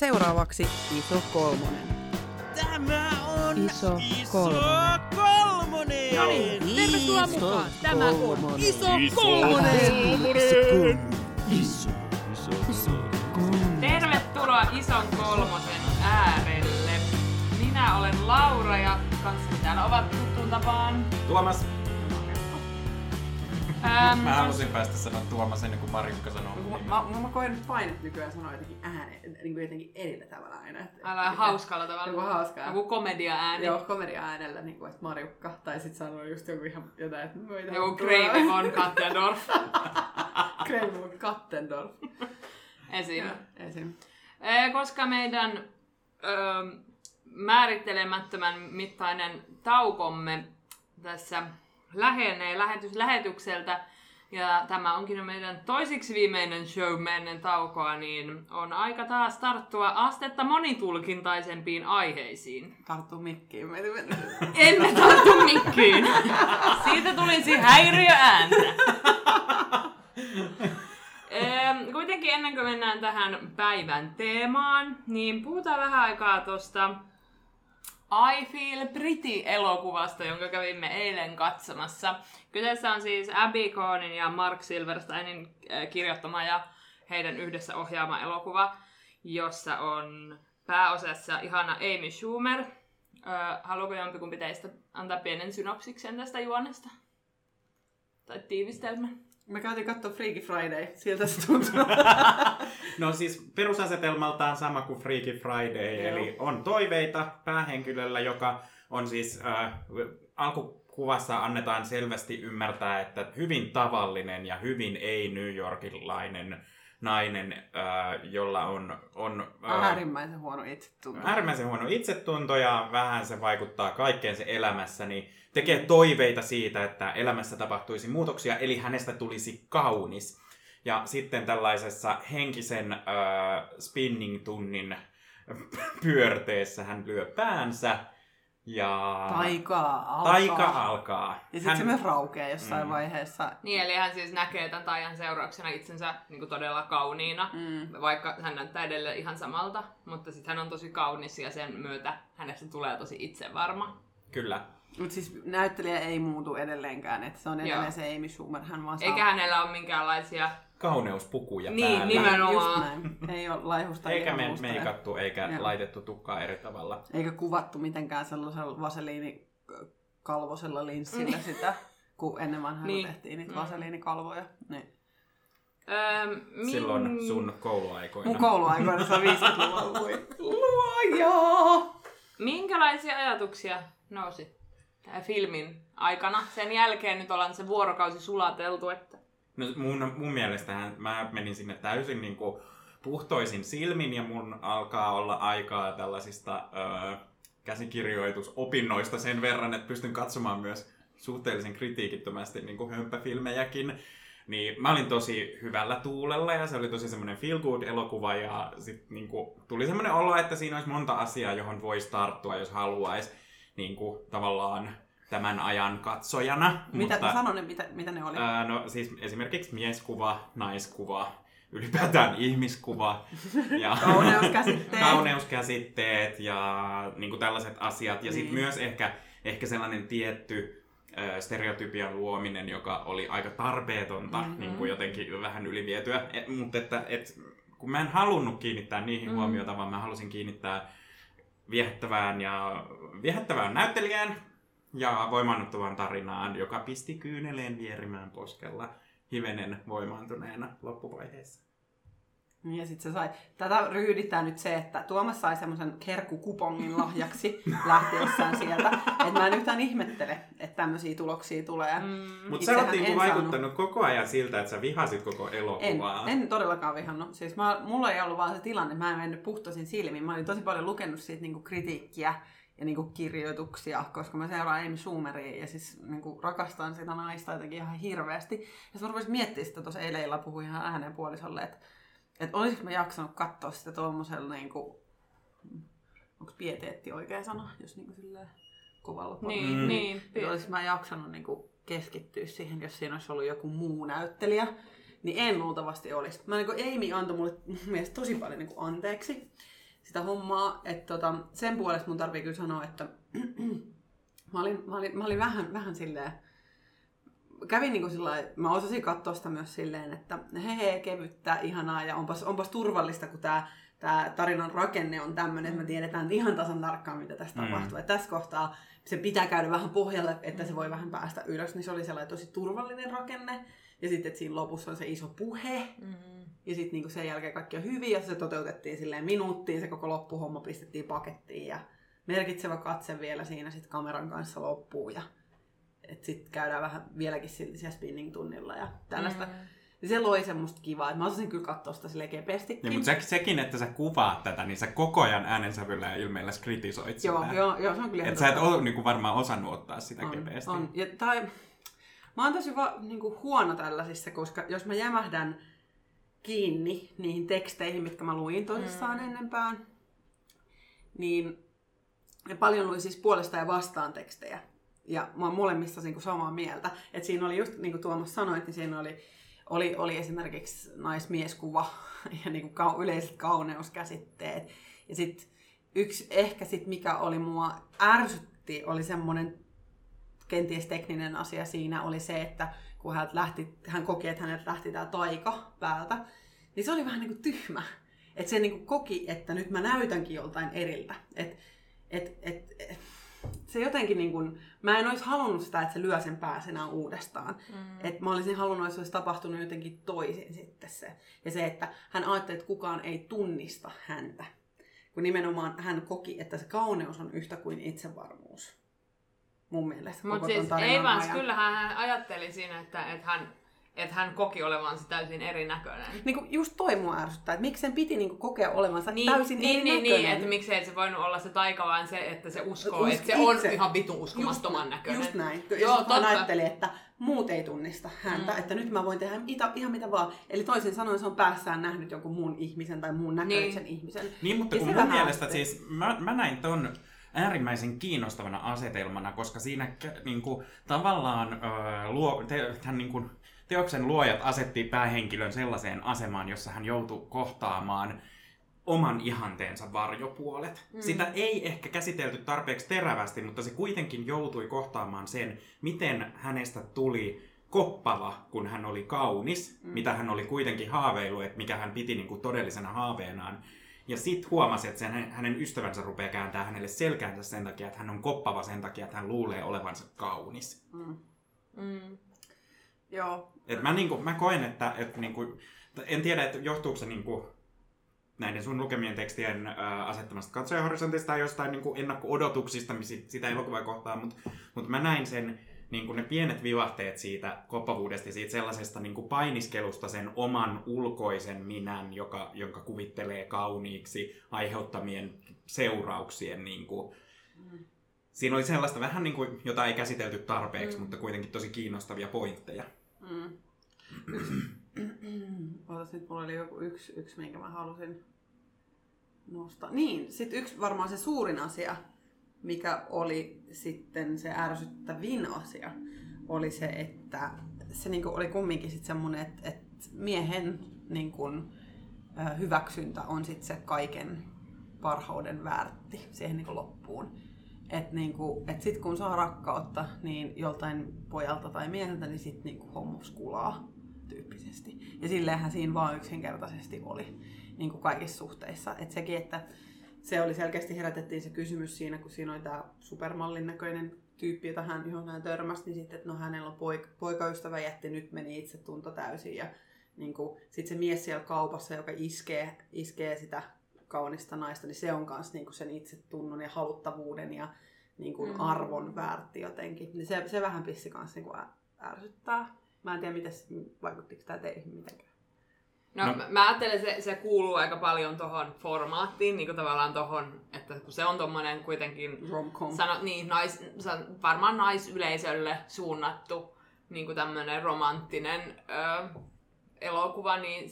seuraavaksi Iso Kolmonen. Tämä on Iso iso kolmonen. kolmonen. No niin, tervetuloa mukaan. Tämä on Iso kolmonen. Iso, iso, Tervetuloa Ison kolmosen äärelle. Minä olen Laura ja kanssani täällä ovat tuttuun tapaan. Tuomas, Ähm, mä halusin päästä sanoa Tuomas ennen kuin Marjukka sanoo mun Mä, nimen. mä, mä koen nyt painet nykyään sanoa jotenkin ääneen, niin kuin jotenkin eri tavalla aina. Että, Älä hauskalla tavalla. Joku hauskaa. Joku komedia ääni. Joo, komedia äänellä, niin kuin, että Marjukka, tai sit sanoo just joku ihan jotain, että voi tähän Joku. Kreivi von Kattendorf. Kreivi von Kattendorf. Esim. Esim. Eh, Koska meidän ö, määrittelemättömän mittainen taukomme tässä lähenee lähetys lähetykseltä, ja tämä onkin meidän toisiksi viimeinen show ennen taukoa, niin on aika taas tarttua astetta monitulkintaisempiin aiheisiin. Tarttuu mikkiin. Mennä. Emme tartu mikkiin. Siitä tulisi häiriöääntä. Kuitenkin ennen kuin mennään tähän päivän teemaan, niin puhutaan vähän aikaa tuosta I Feel Pretty-elokuvasta, jonka kävimme eilen katsomassa. Kyseessä on siis Abby Cornin ja Mark Silversteinin äh, kirjoittama ja heidän yhdessä ohjaama elokuva, jossa on pääosassa ihana Amy Schumer. Öö, haluaako jompikumpi teistä antaa pienen synopsiksen tästä juonesta? Tai tiivistelmän? Me käytiin katsoa Freaky Friday, siltä se tuntuu. No siis perusasetelmaltaan sama kuin Freaky Friday, Joo. eli on toiveita päähenkilöllä, joka on siis äh, alkukuvassa annetaan selvästi ymmärtää, että hyvin tavallinen ja hyvin ei New Yorkilainen nainen, äh, jolla on, on äh, Äärimmäisen huono itsetunto. äärimmäisen huono itsetunto ja vähän se vaikuttaa kaikkeen se elämässä, niin tekee toiveita siitä, että elämässä tapahtuisi muutoksia, eli hänestä tulisi kaunis. Ja sitten tällaisessa henkisen äh, spinning-tunnin pyörteessä hän lyö päänsä ja Taikaa alkaa. taika alkaa. Ja sitten se myös raukeaa jossain Mm. vaiheessa. Niin, eli hän siis näkee tämän taian seurauksena itsensä niin kuin todella kauniina, Mm. vaikka hän näyttää edelleen ihan samalta, mutta sitten hän on tosi kaunis ja sen myötä hänestä tulee tosi itsevarma. Kyllä. Mutta siis näyttelijä ei muutu edelleenkään, että se on edelleen Joo. se Amy Schumer, hän vaan saa... Eikä hänellä ole minkäänlaisia... Kauneuspukuja Niin, päällä. nimenomaan. Just näin. Ei ole laihusta Eikä me, meikattu eikä Joo. laitettu tukkaa eri tavalla. Eikä kuvattu mitenkään sellaisella vaseliinikalvosella linssillä sitä, kun ennen vanhaa Niin. tehtiin niitä Mm. vaseliinikalvoja. Niin. Öö, min... Silloin sun kouluaikoina. Mun kouluaikoina se on 50-luvulla. Voi luoja! Minkälaisia ajatuksia nousi tämän filmin aikana? Sen jälkeen nyt ollaan se vuorokausi sulateltu, että... No mun, mun mielestähän mä menin sinne täysin niin kuin puhtoisin silmin ja mun alkaa olla aikaa tällaisista ö, käsikirjoitusopinnoista sen verran, että pystyn katsomaan myös suhteellisen kritiikittömästi niin kuin hömppäfilmejäkin. Niin mä olin tosi hyvällä tuulella ja se oli tosi semmoinen feel good elokuva ja sit niinku tuli semmoinen olo, että siinä olisi monta asiaa, johon voisi tarttua, jos haluaisi niinku tavallaan tämän ajan katsojana. Mitä, mutta... sano ne, mitä, mitä ne oli? Ää, no siis esimerkiksi mieskuva, naiskuva, ylipäätään ihmiskuva ja Kauneuskäsitteet. kauneuskäsitteet ja niin kuin tällaiset asiat. Ja sitten Niin. myös ehkä, ehkä sellainen tietty ö, stereotypian luominen, joka oli aika tarpeetonta, Mhm. mm-hmm. niin kuin jotenkin vähän ylivietyä. Et, mutta että, et, kun mä en halunnut kiinnittää niihin Mm. mm. huomiota, vaan mä halusin kiinnittää viehättävään ja viehättävään näyttelijään ja voimaannuttavaan tarinaan, joka pisti kyyneleen vierimään poskella hivenen voimaantuneena loppuvaiheessa. Ja sit se sai, tätä ryydittää nyt se, että Tuomas sai semmoisen kerkkukupongin lahjaksi lähtiessään sieltä. Että mä en yhtään ihmettele, että tämmöisiä tuloksia tulee. Mm. Mutta sä oot niinku en vaikuttanut koko ajan siltä, että sä vihasit koko En, elokuvaa. en todellakaan vihannut. Siis mä, mulla ei ollut vaan se tilanne, mä en mennyt puhtoisin silmin. Mä olin tosi paljon lukenut siitä niinku kritiikkiä ja niinku kirjoituksia, koska mä seuraan Amy Schumeria ja siis niinku rakastan sitä naista jotenkin ihan hirveästi. Ja sitten mä rupesin miettimään sitä tuossa eilen illalla, puhuin ihan ääneen puolisolle, että että olisiko mä jaksanut katsoa sitä tuommoisella niinku, onko pieteetti oikea sana, jos niinku silleen kovalla niin, Mm. niin. että olisin mä jaksanut niinku keskittyä siihen, jos siinä olisi ollut joku muu näyttelijä. Niin en luultavasti olisi. Mä niinku Amy antoi mulle mun mielestä tosi paljon niinku anteeksi. Sitä hommaa. Että tota, sen puolesta mun tarvii kyllä sanoa, että mä olin, mä olin, mä olin vähän, vähän silleen, kävin niin kuin sillä mä osasin katsoa sitä myös silleen, että he he, kevyttä, ihanaa ja onpas, onpas turvallista, kun tämä tää tarinan rakenne on tämmöinen, että me tiedetään ihan tasan tarkkaan, mitä tässä Mm. tapahtuu. Et tässä kohtaa se pitää käydä vähän pohjalle, että se voi vähän päästä ylös, niin se oli sellainen tosi turvallinen rakenne. Ja sitten, että siinä lopussa on se iso puhe, Mm. Ja sitten niinku sen jälkeen kaikki on hyvin, ja se toteutettiin silleen minuuttiin, se koko loppuhomma pistettiin pakettiin, ja merkitsevä katse vielä siinä sit kameran kanssa loppuu, ja että sitten käydään vähän vieläkin silti siellä spinning-tunnilla ja tällaista. Mm. Ja se loi semmoista kivaa, että mä osasin kyllä katsoa sitä silleen kepeästikin. Niin, mutta se, sekin, että sä kuvaat tätä, niin sä koko ajan äänensävyllä ja ilmeellä kritisoit sitä. Joo, joo, joo, se on kyllä Et ihan sä et ole niin varmaan osannut ottaa sitä on, kepeästi. on. Ja, tai, mä oon tosi va, niinku, huono tällaisissa, koska jos mä jämähdän kiinni niihin teksteihin, mitkä mä luin tosissaan mm. ennenpään, niin ja paljon luin siis puolesta ja vastaan tekstejä. Ja mä oon molemmissa niin kuin samaa mieltä. Et siinä oli just, niin kuin Tuomas sanoi, että siinä oli, oli, oli esimerkiksi naismieskuva ja niin kuin kau, yleiset kauneuskäsitteet. Ja sitten yksi ehkä sit mikä oli mua ärsytti, oli semmoinen kenties tekninen asia siinä, oli se, että kun hän, lähti, hän koki, että häneltä lähti tämä taika päältä, niin se oli vähän niin kuin tyhmä. Että se niin kuin koki, että nyt mä näytänkin joltain eriltä. Et, et, et, et, se jotenkin niin kuin, mä en olisi halunnut sitä, että se lyö sen pääs enää uudestaan. Mm. Et mä olisin halunnut, että se olisi tapahtunut jotenkin toisin sitten se. Ja se, että hän ajatteli, että kukaan ei tunnista häntä. Kun nimenomaan hän koki, että se kauneus on yhtä kuin itsevarmuus. Mun mielestä. Mutta siis Evans, ajan. kyllähän hän ajatteli siinä, että, että, hän, että hän koki olevansa täysin erinäköinen. Niin kuin just toi mua ärsyttää, että miksi sen piti niin kuin kokea olevansa Niin, täysin niin, niin, erinäköinen. niin, että miksei se voinut olla se taika, vaan se, että se uskoo, Usk- että se on itse. ihan vitun uskomattoman näköinen. Just näin. Ja Joo, hän totta. ajatteli, että muut ei tunnista häntä, mm. että nyt mä voin tehdä ita, ihan mitä vaan. Eli toisin sanoen se on päässään nähnyt jonkun muun ihmisen tai muun näköisen Niin. ihmisen. Niin, mutta Ja kun mun mielestä siis, mä, mä näin ton äärimmäisen kiinnostavana asetelmana, koska siinä kä- niinku, tavallaan öö, luo, te, hän niinku, teoksen luojat asetti päähenkilön sellaiseen asemaan, jossa hän joutui kohtaamaan oman ihanteensa varjopuolet. Mm. Sitä ei ehkä käsitelty tarpeeksi terävästi, mutta se kuitenkin joutui kohtaamaan sen, miten hänestä tuli koppava, kun hän oli kaunis, mm. mitä hän oli kuitenkin haaveilu, että mikä hän piti niin kuin todellisena haaveenaan. Ja sitten huomasi, että sen, hänen ystävänsä rupeaa kääntää hänelle selkäänsä sen takia, että hän on koppava sen takia, että hän luulee olevansa kaunis. Mm. Mm. Joo. Et mä, niinku, mä koen, että, että niinku, en tiedä, että johtuuko se niinku, näiden sun lukemien tekstien ää, asettamasta katsojahorisontista tai jostain niinku ennakko-odotuksista sitä elokuvaa kohtaan, mutta mut mä näin sen, niinku ne pienet vivahteet siitä koppavuudesta ja siitä sellaisesta niinku painiskelusta sen oman ulkoisen minän, joka, jonka kuvittelee kauniiksi aiheuttamien seurauksien niinku, Siinä oli sellaista vähän niin kuin, jota ei käsitelty tarpeeksi, mm. mutta kuitenkin tosi kiinnostavia pointteja. Mm. Ootas nyt, mulla oli joku yksi, yksi, minkä mä halusin nostaa. Niin, sitten yksi varmaan se suurin asia, mikä oli sitten se ärsyttävin asia, oli se, että se niinku oli kumminkin sitten semmoinen, että, että miehen niinku, hyväksyntä on sitten se kaiken parhauden väärti siihen niinku loppuun. Että niinku, et sit kun saa rakkautta, niin joltain pojalta tai mieheltä, niin sit niinku hommos kulaa tyyppisesti. Ja silleenhän siinä vaan yksinkertaisesti oli niin kuin kaikissa suhteissa. Et sekin, että se oli selkeästi herätettiin se kysymys siinä, kun siinä oli tämä supermallin näköinen tyyppi, jota hän, johon hän törmäsi, niin sitten, että no hänellä on poika, poikaystävä jätti, nyt meni itse tunto täysin. Ja niin sitten se mies siellä kaupassa, joka iskee, iskee sitä kaunista naista, niin se on myös niin sen itsetunnon ja haluttavuuden ja niin kuin Mm. arvon väärti jotenkin. Niin se, se vähän pissi kanssa niin kuin ärsyttää. Mä en tiedä, miten, vaikuttiko tämä teihin mitenkään. No, No. mä ajattelen, että se, se kuuluu aika paljon tohon formaattiin, niin kuin tavallaan tohon, että kun se on tommonen kuitenkin, Rom-com. sano, niin, nais, san- varmaan naisyleisölle suunnattu niin kuin tämmönen romanttinen ö, elokuva, niin,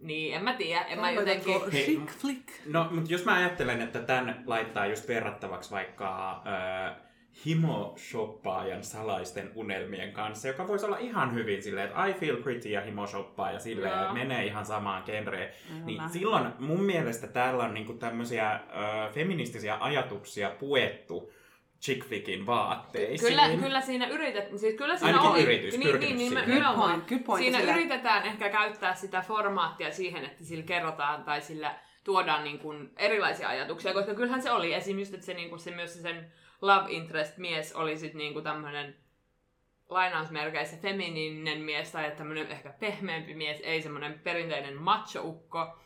niin en mä tiedä, en mä jotenkin... Hei, Chick flick. No, mutta jos mä ajattelen, että tämän laittaa just verrattavaksi vaikka äh, himo-shoppaajan salaisten unelmien kanssa, joka voisi olla ihan hyvin silleen, että I feel pretty ja himo-shoppaa ja silleen, Joo. että menee ihan samaan genreen. Niin silloin mun mielestä täällä on niinku tämmöisiä ö, feministisiä ajatuksia puettu chick flickin vaatteisiin. Kyllä, kyllä siinä yritetään, siis kyllä siinä Ainakin oli. yritys, niin, pyrkimys niin, niin, siihen. Good point, good point. Siinä Sillä- yritetään ehkä käyttää sitä formaattia siihen, että sillä kerrotaan tai sillä tuodaan niin kuin erilaisia ajatuksia, koska kyllähän se oli esimerkiksi, että se, niin kuin se myös se sen love interest mies oli sitten niin kuin tämmöinen lainausmerkeissä feminiininen mies tai tämmöinen ehkä pehmeämpi mies, ei semmoinen perinteinen macho-ukko,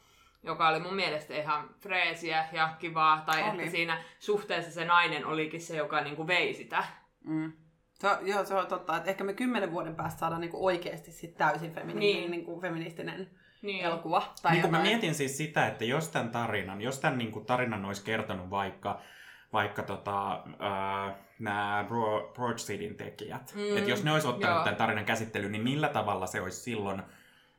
joka oli mun mielestä ihan freesiä ja kivaa, tai Oli. että siinä suhteessa se nainen olikin se, joka niinku vei sitä. Mm. Se on, joo, se on totta, että ehkä me kymmenen vuoden päästä saadaan niinku oikeasti sit täysin feminiininen, Niin. niin. niinku feministinen Niin. elokuva. Tai Niin kun mä mietin siis sitä, että jos tämän tarinan, jos tämän niin kuin tarinan olisi kertonut vaikka, vaikka tota, äh, nämä Bro- Broad Cityn tekijät, Mm, mm, että jos ne olisi ottanut joo. tämän tarinan käsittelyyn, niin millä tavalla se olisi silloin,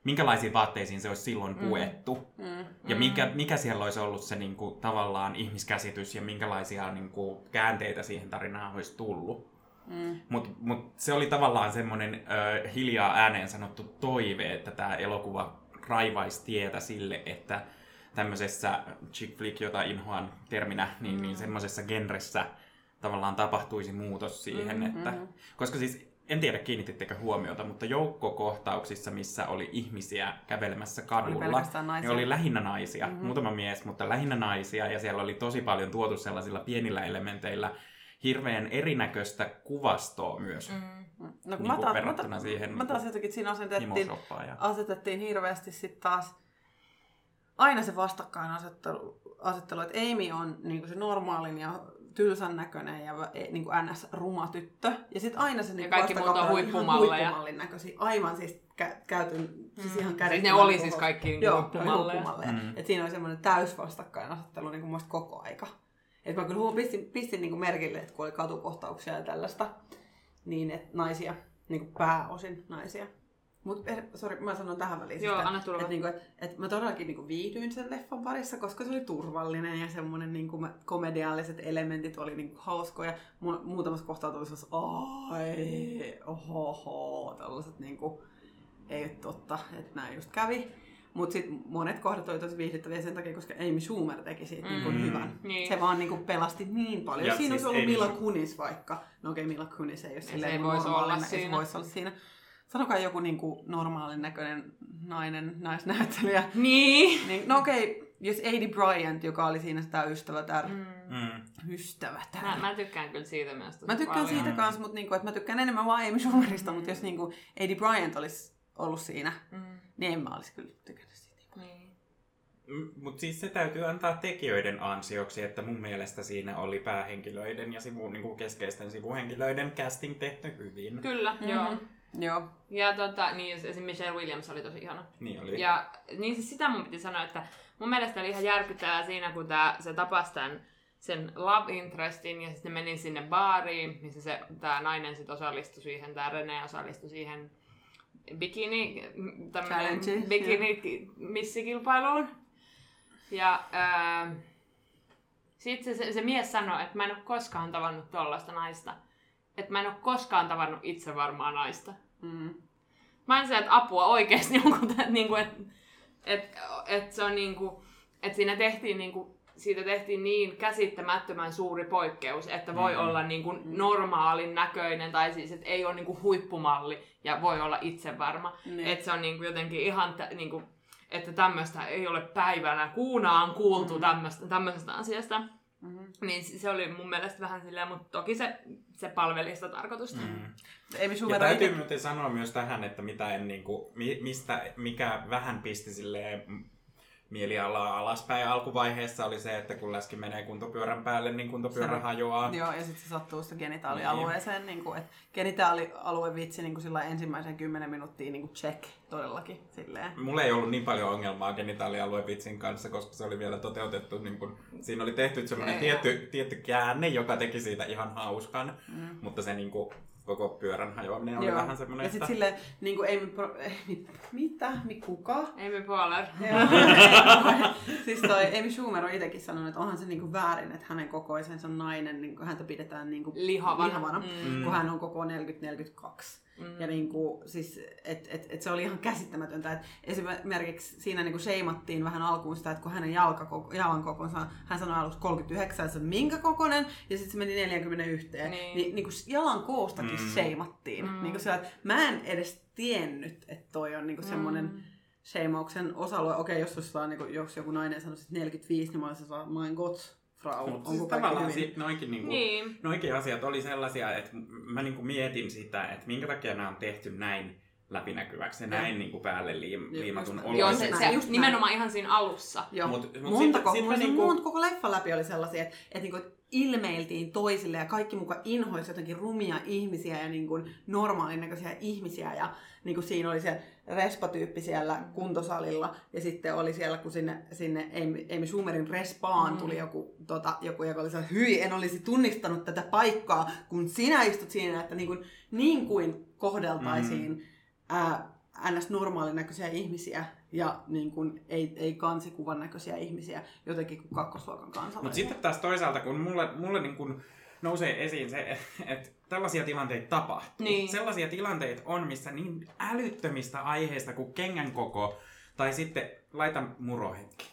minkälaisiin vaatteisiin se olisi silloin Mm. puettu? Mm. Ja mikä, mikä siellä olisi ollut se niin kuin, tavallaan ihmiskäsitys ja minkälaisia niin kuin, käänteitä siihen tarinaan olisi tullut? Mm. Mutta mut se oli tavallaan semmoinen ö, hiljaa ääneen sanottu toive, että tämä elokuva raivaisi tietä sille, että tämmöisessä chick flick, jota inhoan terminä, niin, Mm. niin semmoisessa genressä tavallaan tapahtuisi muutos siihen, Mm, että... Koska siis, en tiedä kiinnitittekö huomiota, mutta joukkokohtauksissa, missä oli ihmisiä kävelemässä kadulla, naisia. ne oli lähinnä naisia, mm-hmm. muutama mies, mutta lähinnä naisia, ja siellä oli tosi paljon tuotu sellaisilla pienillä elementeillä hirveän erinäköistä kuvastoa myös. Mm. Mm. No, kun Niinku mä, taas, mä, verrattuna taas, siihen mä taas jotenkin siinä asetettiin, ja... asetettiin hirveästi sitten taas aina se vastakkainasettelu, asettelu, että Amy on niin se normaalin ja tylsän näköinen ja niin kuin ns. ruma tyttö. Ja sitten aina se niin kaikki muut on ihan huippumalleja. huippumallin näköisiä. Aivan siis kä- käytyn, siis ihan Siis kädet. ne oli siis kaikki niinku Joo, huippumalleja. huippumalleja. Mm. Et siinä oli semmoinen täys vastakkainasettelu niin kuin muista koko aika. Et mä kyllä pistin, pistin niin kuin merkille, että kun oli katukohtauksia ja tällaista, niin että naisia, niin kuin pääosin naisia. Mutta sori, mä sanon tähän väliin. Joo, sitä, anna tulla. Että niinku, et, et mä todellakin niinku viihdyin sen leffan parissa, koska se oli turvallinen ja semmoinen niinku komediaaliset elementit oli niinku hauskoja. Mu- muutamassa kohtaa tuli sellaista, ai, ohoho, tällaiset niinku, ei ole totta, että näin just kävi. Mutta sitten monet kohdat oli tosi viihdyttäviä sen takia, koska Amy Schumer teki siitä mm. niinku Mm. hyvän. Niin. Se vaan niinku pelasti niin paljon. Ja siinä siis olisi ollut Amy Mila Kunis vaikka. No okei, okay, Mila Kunis ei ole se silleen ei niinku voisi olla ei se siinä. voisi olla siinä. Sanokaa joku niinku normaalin näköinen nainen, naisnäyttelijä. Niin. Niin, no okei, okay, jos Aidy Bryant, joka oli siinä sitä ystävätär, mm. Mm. Mm. ystävätär. Mä, mä tykkään kyllä siitä myös tosi Mä tykkään paljon. siitä kanssa, mutta niinku, että mä tykkään enemmän vaan Amy Schumerista, mutta jos niinku Aidy Bryant olisi ollut siinä, Mm. niin en mä olisi kyllä tykännyt siitä. Niin. Mutta siis se täytyy antaa tekijöiden ansioksi, että mun mielestä siinä oli päähenkilöiden ja sivu, niinku keskeisten sivuhenkilöiden casting tehty hyvin. Kyllä, mm-hmm. joo. Joo. Ja tota, niin esimerkiksi Michelle Williams oli tosi ihana. Niin oli. Ja niin siis sitä mun piti sanoa, että mun mielestä oli ihan järkyttävää siinä, kun tää, se tapasi tämän sen love interestin ja sitten meni sinne baariin, missä se, tää nainen sitten osallistui siihen, tää Rene osallistui siihen bikini, bikini missikilpailuun. Ja ää, sitten se, se, se, mies sanoi, että mä en ole koskaan tavannut tollaista naista. Että mä en ole koskaan tavannut itsevarmaa naista. Mm. Mä en sillä, että apua oikeesti jonkun, niinku, että et, et se on niinku, että siinä tehtiin niinku, siitä tehtiin niin käsittämättömän suuri poikkeus, että voi Mm. olla niinku normaalin näköinen, tai siis, että ei ole niinku huippumalli ja voi olla itsevarma. Niin. Että se on niinku jotenkin ihan, tä, niinku, että tämmöistä ei ole päivänä kuunaan kuultu Mm. tämmöstä, tämmöisestä asiasta. Mm-hmm. Niin se oli mun mielestä vähän silleen, mutta toki se, se palveli sitä tarkoitusta. Mm. Amy Ja täytyy itse- muuten sanoa myös tähän, että mitä en niinku, mi, mistä, mikä vähän pisti silleen mielialaa alaspäin alkuvaiheessa oli se, että kun läski menee kuntopyörän päälle, niin kuntopyörä Se- hajoaa. Joo, ja sitten se sattuu sitä genitaalialueeseen. Niin. Niin että genitaalialue vitsi niin sillä ensimmäisen kymmenen minuuttia niin check todellakin. Silleen. Mulla ei ollut niin paljon ongelmaa genitaalialueen vitsin kanssa, koska se oli vielä toteutettu, niin kun, siinä oli tehty sellainen Ei. tietty, tietty käänne, joka teki siitä ihan hauskan, Mm. mutta se niin kun, koko pyörän hajoaminen oli Joo. vähän semmoinen, Ja sit että... silleen, niinku Amy, Pro- eh, mi- mitä? Mi, kuka? Amy Poehler. Joo. siis toi Amy Schumer on itsekin sanonut, että onhan se niinku väärin, että hänen kokoisensa nainen, niinku häntä pidetään niinku Lihavana. lihavana Mm. kun hän on koko 40-42. Mm. Ja niinku, siis, et, et, et se oli ihan käsittämätöntä. Et esimerkiksi siinä niinku sheimattiin vähän alkuun sitä, että kun hänen jalkakoko, jalan kokonsa, hän sanoi aluksi 39, ja se minkä kokonen, ja sitten se meni 41. Niin. Niin, niin niinku jalan koostakin Mm. sheimattiin. Mm. Mm. Niinku sillä, että mä en edes tiennyt, että toi on niinku semmoinen Mm. sheimauksen osa-alue. Okei, jos, jos, niinku, jos joku nainen sanoisi, että 45, niin mä olisin sellainen, mein Gott, Frau, Mutta onko siis tavallaan si- noinkin, niinku, Niin. noinkin asiat oli sellaisia, että mä niinku mietin sitä, että minkä takia nämä on tehty näin läpinäkyväksi ja näin niinku päälle liim- liimatun just näin. Joo, se, Just se just nimenomaan ihan siinä alussa. Joo. Mut- mut monta sit- ko- niinku- koko leffa läpi oli sellaisia, että, että niinku ilmeiltiin toisille ja kaikki muka inhoisi jotenkin rumia ihmisiä ja niinku normaalin näköisiä ihmisiä. Ja niinku siinä oli se respatyyppi siellä kuntosalilla ja sitten oli siellä, kun sinne, sinne Amy, Amy Schumerin respaan Mm. tuli joku, tota, joku, joka oli sellainen, hyi, en olisi tunnistanut tätä paikkaa, kun sinä istut siinä, että niin kuin, niin kuin kohdeltaisiin mm. ää, ns. normaalin näköisiä ihmisiä ja niin kuin, ei, ei kansikuvan näköisiä ihmisiä jotenkin kuin kakkosluokan kansalaisia. Mutta sitten taas toisaalta, kun mulle, mulle niin kun nousee esiin se, että tällaisia tilanteita tapahtuu. Niin. Sellaisia tilanteita on, missä niin älyttömistä aiheista kuin kengän koko, tai sitten laita muro hetki.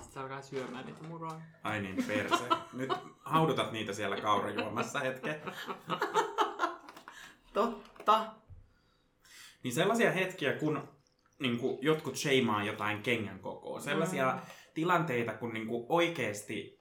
Sitten alkaa syömään niitä muroja. Ai niin, perse. Nyt haudutat niitä siellä kaurajuomassa hetken. Totta. Niin sellaisia hetkiä, kun niin kuin, jotkut sheimaa jotain kengän kokoa. Sellaisia mm. tilanteita, kun niin kuin, oikeasti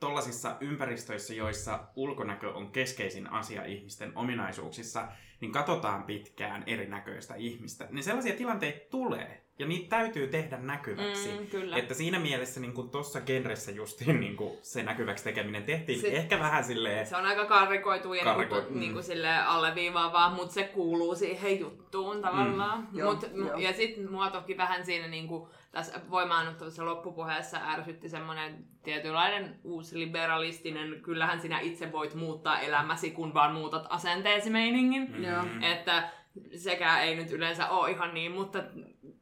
tollasissa ympäristöissä, joissa ulkonäkö on keskeisin asia ihmisten ominaisuuksissa, niin katsotaan pitkään erinäköistä ihmistä. Niin sellaisia tilanteita tulee, ja niitä täytyy tehdä näkyväksi. Mm, kyllä. Että siinä mielessä niin tuossa genressä justiin niin kuin, se näkyväksi tekeminen tehtiin Se- ehkä vähän silleen... Se on aika karrikoitu ja Karriko- niinku, mm. niinku sille alleviivaavaa, mutta se kuuluu siihen juttuun tavallaan. Mm. Joo, Mut, joo. ja sitten mua toki vähän siinä niinku, tässä voimaannuttavassa loppupuheessa ärsytti semmoinen tietynlainen uusliberalistinen, kyllähän sinä itse voit muuttaa elämäsi, kun vaan muutat asenteesi meiningin. Mm. Joo. Että sekään ei nyt yleensä ole ihan niin, mutta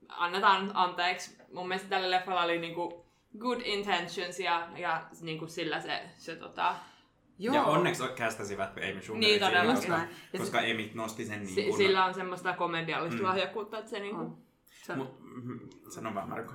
annetaan anteeksi. Mun mielestä tällä leffalla oli niinku good intentions ja, ja niinku sillä se, se tota, Joo. Ja onneksi kästäsivät Amy Schumerin Niin, siihen, todellakin. koska. Ja koska Amy nosti sen niin kuin... sillä on semmoista komediallista Mm. mm. lahjakkuutta, että se niinku... On. Se, Mut, mm, sano vaan Marko.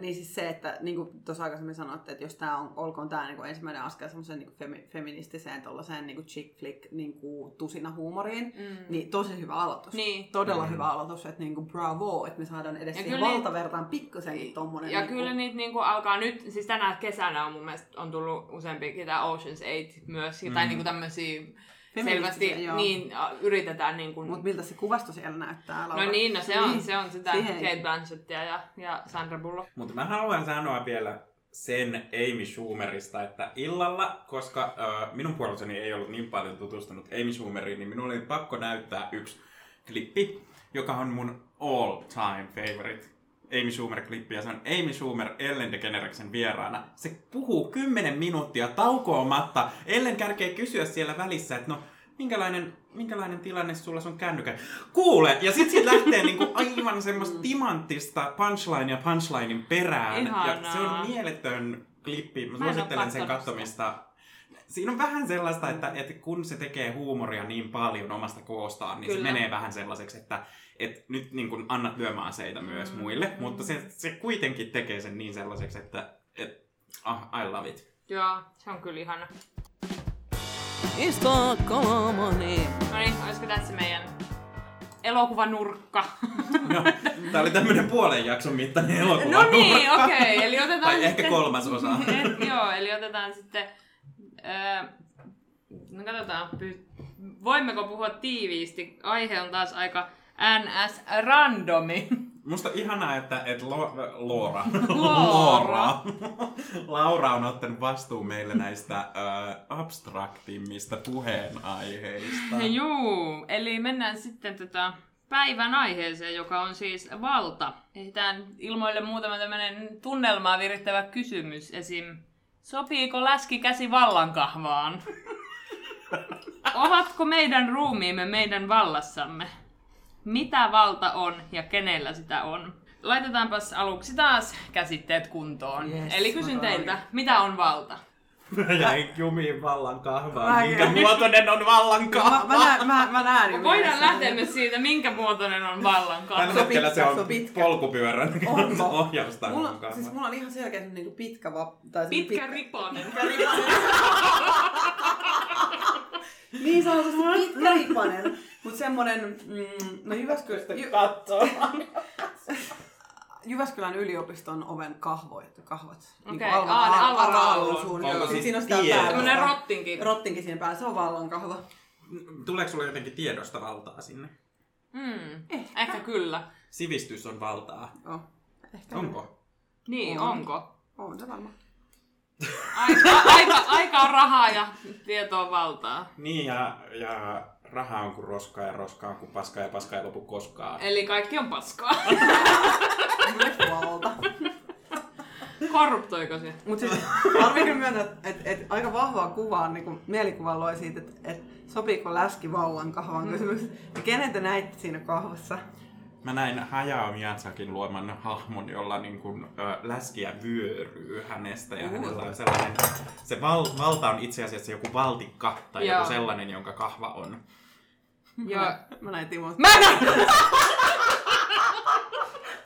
Niin siis se, että niin kuin tuossa aikaisemmin sanoitte, että jos tämä on, olkoon tämä niin ensimmäinen askel semmoiseen niin femi, feministiseen tuollaiseen niin chick flick niin kuin tusina huumoriin, Mm. niin tosi hyvä aloitus. Niin. Todella Mm. hyvä aloitus, että niin kuin bravo, että me saadaan edes Ja siihen kyllä niin- valtavertaan pikkusenkin tommonen. Ja niin kyllä kuin, niitä niinku alkaa nyt, siis tänä kesänä on mun mielestä on tullut useampikin tää Ocean's 8 myös, mm. tai niinku tämmösiä Feministisiä, selvästi joo. niin yritetään niinku... Mutta miltä se kuvasto siellä näyttää? no Laura? niin, no se on, se on sitä Siihen- Kate Blanchettia ja, ja Sandra Bullock. Mutta mä haluan sanoa vielä sen Amy Schumerista, että illalla, koska äh, minun puolisoni ei ollut niin paljon tutustunut Amy Schumeriin, niin minun oli pakko näyttää yksi klippi, joka on mun all time favorite Amy Schumer-klippi, ja se on Amy Schumer Ellen DeGenereksen vieraana. Se puhuu 10 minuuttia taukoamatta. Ellen kärkee kysyä siellä välissä, että no, minkälainen, minkälainen tilanne sulla sun kännykän? Kuule! Ja sit siitä lähtee niinku aivan semmoista timanttista punchline ja punchlinein perään. Ja Ihanaa. se on mieletön klippi. Mä Mä suosittelen sen katsomista. Siinä on vähän sellaista, että, että kun se tekee huumoria niin paljon omasta koostaan, niin Kyllä. se menee vähän sellaiseksi, että, että nyt niin kun annat lyömäaseita myös Mm. muille, mutta se, se kuitenkin tekee sen niin sellaiseksi, että, että ah, I love it. Joo, se on kyllä ihana. Isto kolmonen. No niin, olisiko tässä meidän elokuvanurkka? No, tää oli tämmönen puolen jakson mittainen elokuva. no niin, okei, okay, eli otetaan Tai ehkä sitten... kolmas osa. Et, joo, eli otetaan sitten... Öö, no katsotaan, py- voimmeko puhua tiiviisti? Aihe on taas aika NS-randomi. Musta ihanaa, että, että Lo, Loora, Loora. Laura on ottanut vastuun meille näistä äh, abstraktimmista puheenaiheista. Juu, eli mennään sitten tota päivän aiheeseen, joka on siis valta. Ehditään ilmoille muutama tämmönen tunnelmaa virittävä kysymys. Esim. Sopiiko läski käsi vallankahvaan? Ovatko meidän ruumiimme meidän vallassamme? Mitä valta on ja kenellä sitä on? Laitetaanpas aluksi taas käsitteet kuntoon. Yes, Eli kysyn teiltä, mitä on valta? Mä jäin jumiin vallan kahvaan. Mä Minkä jäin. muotoinen on vallan Mä, kahva? mä, näen, mä, mä näen jo Voidaan lähteä nyt siitä, minkä muotoinen on vallankahva. Tällä Se on hetkellä se pitkä, on on pitkä. polkupyörän Onko? ohjaustangon Mulla, kahva. siis mulla on ihan selkeä niinku pitkä va... Tai semmonen Pitkä ripanen. Niin sanotusti pitkä ripanen. Mut semmonen, mm, no Jyväskylästä, Jy, Kattoo. Jyväskylän yliopiston oven kahvoit, kahvat. Niinku Okei, aa, ne Alvar suun. Onko Sitten siis siinä on sitä päällä. Rottinki. Rottinkin siinä päällä, se on vallan kahva. Tuleeko sulla jotenkin tiedosta valtaa sinne? Mm, ehkä kyllä. Sivistys on valtaa. Joo. Ehkä Onko? Niin, On. onko? On se varmaan. Aika, aika, aika on rahaa ja tietoa valtaa. Niin, ja, ja raha on kuin roska ja roska on kuin paska ja paska ei lopu koskaan. Eli kaikki on paskaa. Valta. Korruptoiko se? Mut siis tarvii myöntää, että et, et aika vahvaa kuvaa, niin mielikuvan loi siitä, että et sopiiko läski vallan kahvaan kysymys. Ja kenen te näitte siinä kahvassa? Mä näin Hayao Miyazakin luoman hahmon, jolla niin kuin, ö, läskiä vyöryy hänestä ja hänellä on sellainen, se val, valta on itse asiassa joku valtikka tai Joo. joku sellainen, jonka kahva on. Joo. Mä näin Timo. Mä näin!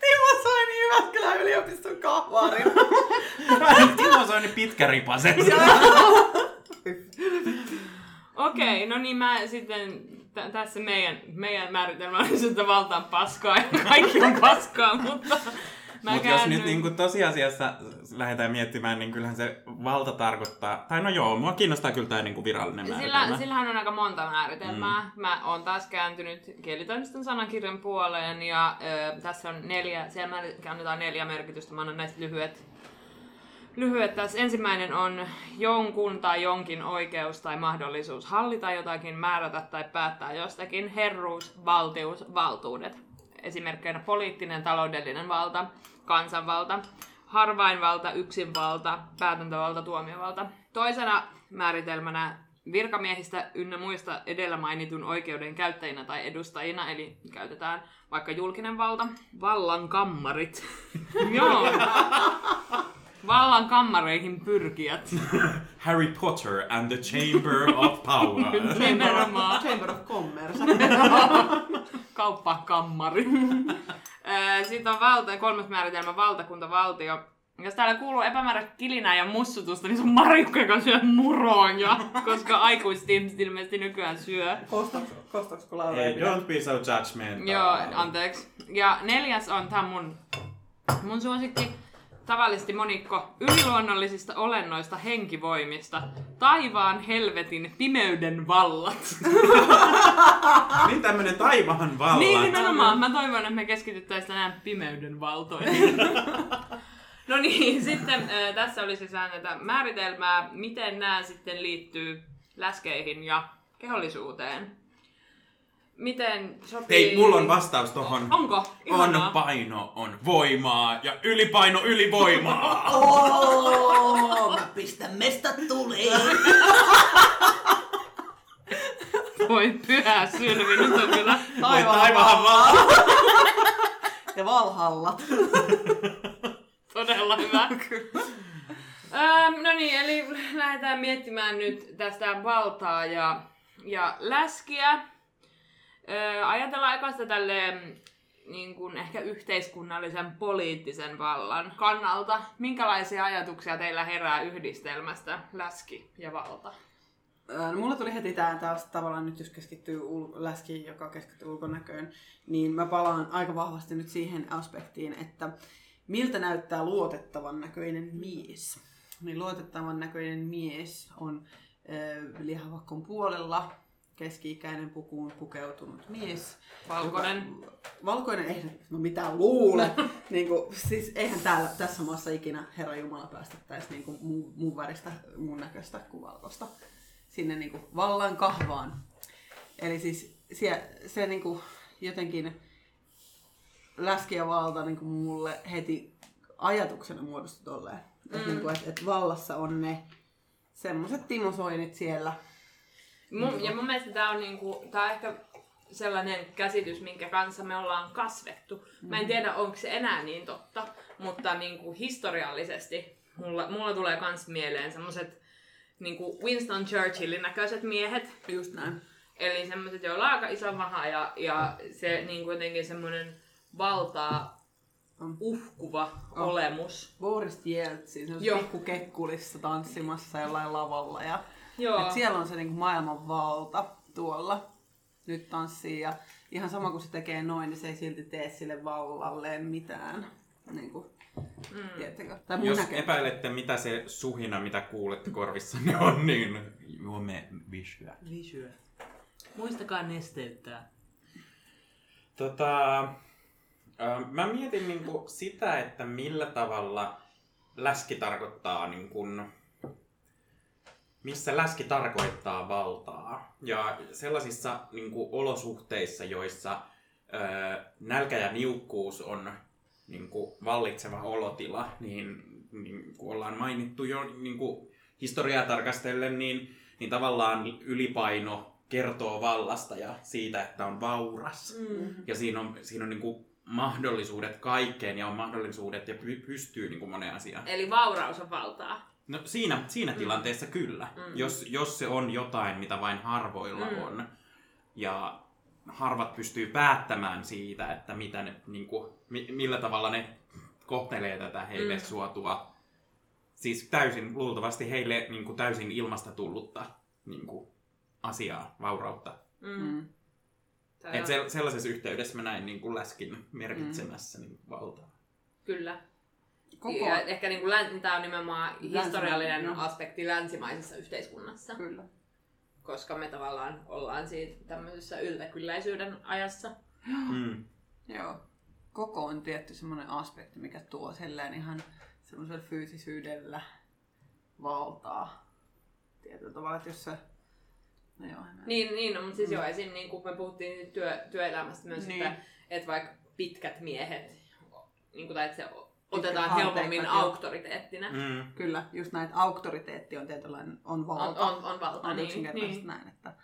Timo Soini Jyväskylän yliopiston kahvaarin. Timo Soini pitkä ripasen. Okei, no niin mä sitten, t- tässä meidän, meidän määritelmä on, että valta on paskaa ja kaikki on paskaa, mutta Mutta jos nyt niinku tosiasiassa lähdetään miettimään, niin kyllähän se valta tarkoittaa, tai no joo, mua kiinnostaa kyllä tämä niinku virallinen määritelmä. Sillä, sillähän on aika monta määritelmää. Mm. Mä oon taas kääntynyt kielitoimiston sanakirjan puoleen ja ö, tässä on neljä, siellä annetaan neljä merkitystä. Mä annan näistä lyhyet, lyhyet tässä. Ensimmäinen on jonkun tai jonkin oikeus tai mahdollisuus hallita jotakin, määrätä tai päättää jostakin. Herruus, valtius, valtuudet. Esimerkkeinä poliittinen, taloudellinen valta, kansanvalta, harvainvalta, yksinvalta, päätäntävalta, tuomiovalta. Toisena määritelmänä virkamiehistä ynnä muista edellä mainitun oikeuden käyttäjinä tai edustajina, eli käytetään vaikka julkinen valta, vallan kammarit. Joo. Vallan kammareihin pyrkijät. Harry Potter and the Chamber of Power. Nimenomaan. Chamber of Commerce. kauppakammari. Sitten on valta, kolmas määritelmä, valtakunta, valtio. Jos täällä kuuluu epämääräistä kilinää ja mussutusta, niin se on Marjukka, joka syö muroja, koska aikuiset ihmiset ilmeisesti nykyään syö. Kostaks, Hey, don't be so judgmental. Joo, anteeksi. Ja neljäs on tää mun, mun suosikki. Tavallisesti monikko yliluonnollisista olennoista henkivoimista. Taivaan, helvetin, pimeyden vallat. Niin tämmönen taivaan vallat. Niin nimenomaan. Mä toivon, että me keskityttäisiin tänään pimeyden valtoihin. no niin, sitten äh, tässä oli siis näitä määritelmää, miten nämä sitten liittyy läskeihin ja kehollisuuteen. Miten sopii... Hei, mulla on vastaus tohon. Onko? On Ihanaa. paino, on voimaa ja ylipaino ylivoimaa. Oh, mä pistän mestat tuleen. Voi pyhä sylvi, nyt on kyllä Voi taivaan vallat. Ja valhallat. todella hyvä. Öm, no niin, eli lähdetään miettimään nyt tästä valtaa ja, ja läskiä. Ö, ajatellaan eka sitä tälleen niin kuin ehkä yhteiskunnallisen poliittisen vallan kannalta. Minkälaisia ajatuksia teillä herää yhdistelmästä läski ja valta? No, mulla tuli heti tää taas tavallaan nyt, jos keskittyy ul- läskiin, joka keskittyy ulkonäköön, niin mä palaan aika vahvasti nyt siihen aspektiin, että miltä näyttää luotettavan näköinen mies. Niin luotettavan näköinen mies on ö, lihavakkon puolella, keski-ikäinen pukuun pukeutunut mies. Valkoinen. Joka, valkoinen, ei no mitä luule. niin kuin, siis eihän täällä, tässä maassa ikinä Herra Jumala päästettäisi niin kuin muun, muun väristä, muun näköistä kuin valkoista sinne niin kuin vallan kahvaan. Eli siis se, se niin kuin jotenkin läski ja valta niin kuin mulle heti ajatuksena muodostui tolleen. Mm. Että et, et vallassa on ne semmoset Timo Soinit siellä. Mun, ja mun mielestä tää on, niinku, tää on ehkä sellainen käsitys, minkä kanssa me ollaan kasvettu. Mä en tiedä, onko se enää niin totta, mutta niinku historiallisesti mulla, mulla tulee kans mieleen semmoset niinku Winston Churchillin näköiset miehet. Just näin. Eli semmoset, joilla on aika iso maha ja, ja se niinku jotenkin semmonen valtaa uhkuva On. olemus. Boris Jeltsin, se on Joo. pikku kekkulissa tanssimassa jollain lavalla. Ja, Joo. et siellä on se niinku maailman valta tuolla nyt tanssii. Ja ihan sama kuin se tekee noin, niin se ei silti tee sille vallalleen mitään. Niinku, mm. Tiedättekö? Tai mun Jos näkemys. epäilette, mitä se suhina, mitä kuulette korvissanne on, niin juomme visual. Visual. Muistakaa nesteyttää. Tota, mä mietin niinku sitä, että millä tavalla läski tarkoittaa, niinku, missä läski tarkoittaa valtaa. Ja sellaisissa niinku, olosuhteissa, joissa ö, nälkä ja niukkuus on niinku, vallitseva olotila, niin, niin kuin ollaan mainittu jo niinku, historiaa tarkastellen, niin, niin tavallaan ylipaino kertoo vallasta ja siitä, että on vauras. Mm. Ja siinä on, siinä on niinku mahdollisuudet kaikkeen ja on mahdollisuudet ja py- pystyy niinku moneen asiaan. Eli vauraus on valtaa. No siinä, siinä tilanteessa kyllä. Mm. Jos, jos se on jotain, mitä vain harvoilla Mm. on. Ja harvat pystyy päättämään siitä, että mitä ne, niinku, mi, millä tavalla ne kohtelee tätä heille Mm. suotua. Siis täysin, luultavasti heille niinku, täysin ilmasta tullutta niinku, asiaa, vaurautta. Mm. Mm. Et se, sellaisessa yhteydessä mä näin niin kuin läskin merkitsemässä mm. niin valtaa. Kyllä. Koko Ja ehkä niin kuin län, tämä on nimenomaan Länsimainen, historiallinen joo. aspekti länsimaisessa yhteiskunnassa, Kyllä. koska me tavallaan ollaan siitä tämmöisessä yltäkylläisyyden ajassa. Mm. Joo. Koko on tietty semmoinen aspekti, mikä tuo silleen ihan semmoisella fyysisyydellä valtaa. Tietyllä tavalla, että jos se... No joo, Niin, niin no, mutta siis joo, esim. Niin kuin me puhuttiin työ, työelämästä myös, Niin. että, että vaikka pitkät miehet, niin kuin, tai että se otetaan helpommin joo. auktoriteettina. Mm. Kyllä, just näin, että auktoriteetti on tietynlainen, on On, valta. on, on valta, on niin. niin. näin, että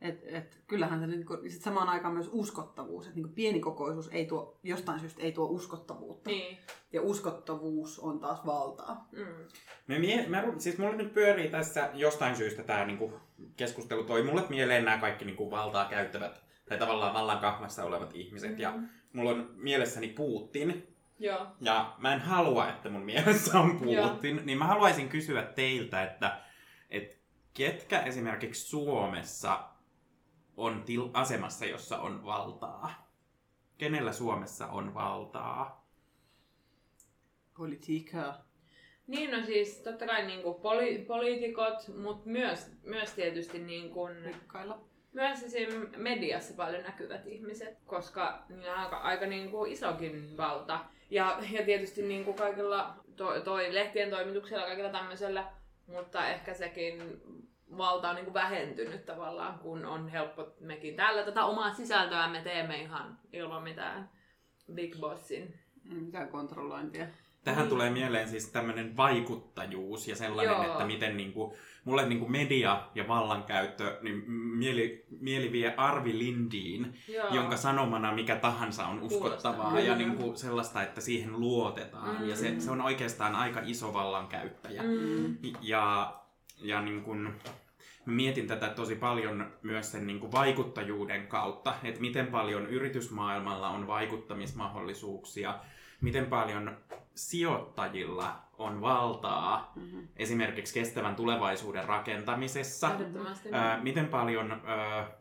et, et, kyllähän se niin kuin, sit samaan aikaan myös uskottavuus, että niin pienikokoisuus ei tuo, jostain syystä ei tuo uskottavuutta. niin. Ja uskottavuus on taas valtaa. Mm. Me mie- mä, siis mulle nyt pyörii tässä jostain syystä tämä niinku, keskustelu toi mulle mieleen nämä kaikki niinku, valtaa käyttävät tai tavallaan vallan kahvassa olevat ihmiset. Ja mulla on mielessäni Putin. Joo. Ja mä en halua, että mun mielessä on Putin. Niin mä haluaisin kysyä teiltä, että, että ketkä esimerkiksi Suomessa on til- asemassa, jossa on valtaa? Kenellä Suomessa on valtaa? Politiikkaa. Niin, no siis totta kai niin kuin poli- poliitikot, mutta myös, myös tietysti niin kuin, Rikkailla. myös esim. mediassa paljon näkyvät ihmiset, koska niillä on aika, aika niin kuin isokin valta. Ja, ja tietysti niin kuin kaikilla toi, toi lehtien toimituksella kaikilla tämmöisellä, mutta ehkä sekin valta on niin kuin vähentynyt tavallaan, kun on helppo mekin täällä tätä omaa sisältöä me teemme ihan ilman mitään Big Bossin. Mitään kontrollointia. Tähän Niin. tulee mieleen siis tämmöinen vaikuttajuus ja sellainen, Joo. että miten niinku, mulle niinku media ja vallankäyttö, niin mieli, mieli vie Arvi Lindiin, Joo. jonka sanomana mikä tahansa on uskottavaa Kuulostaa, ja kyllä. niinku sellaista, että siihen luotetaan. Mm. Ja se, se on oikeastaan aika iso vallankäyttäjä. Mm. Ja, ja niin mietin tätä tosi paljon myös sen niin kun vaikuttajuuden kautta, että miten paljon yritysmaailmalla on vaikuttamismahdollisuuksia, miten paljon sijoittajilla on valtaa Mm-hmm. esimerkiksi kestävän tulevaisuuden rakentamisessa. Ää, miten paljon ö,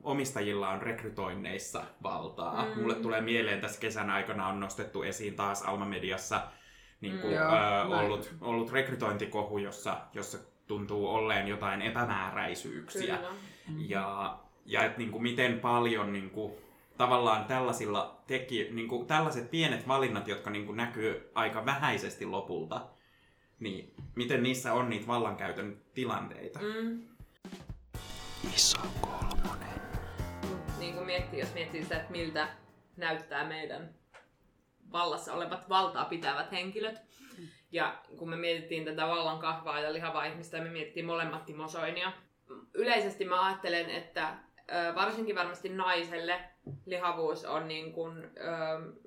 omistajilla on rekrytoinneissa valtaa? Mm. Mm. Mulle tulee mieleen tässä kesän aikana on nostettu esiin taas Alma Mediassa niin kuin, Mm. Joo, ö, näin. ollut, ollut rekrytointikohu, jossa, jossa tuntuu olleen jotain epämääräisyyksiä. Kyllä. Ja, ja et, niin kuin, miten paljon niin kuin, tavallaan tällaisilla teki, niin kuin, tällaiset pienet valinnat, jotka niin kuin, näkyy aika vähäisesti lopulta, niin miten niissä on niitä vallankäytön tilanteita? Mm. Iso kolmonen. Niin kuin miettii, jos miettii sitä, että miltä näyttää meidän vallassa olevat valtaa pitävät henkilöt. Ja kun me mietittiin tätä vallan kahvaa ja lihavaa ihmistä, me mietittiin molemmat Timo Soinia. Yleisesti mä ajattelen, että varsinkin varmasti naiselle lihavuus on niin kuin,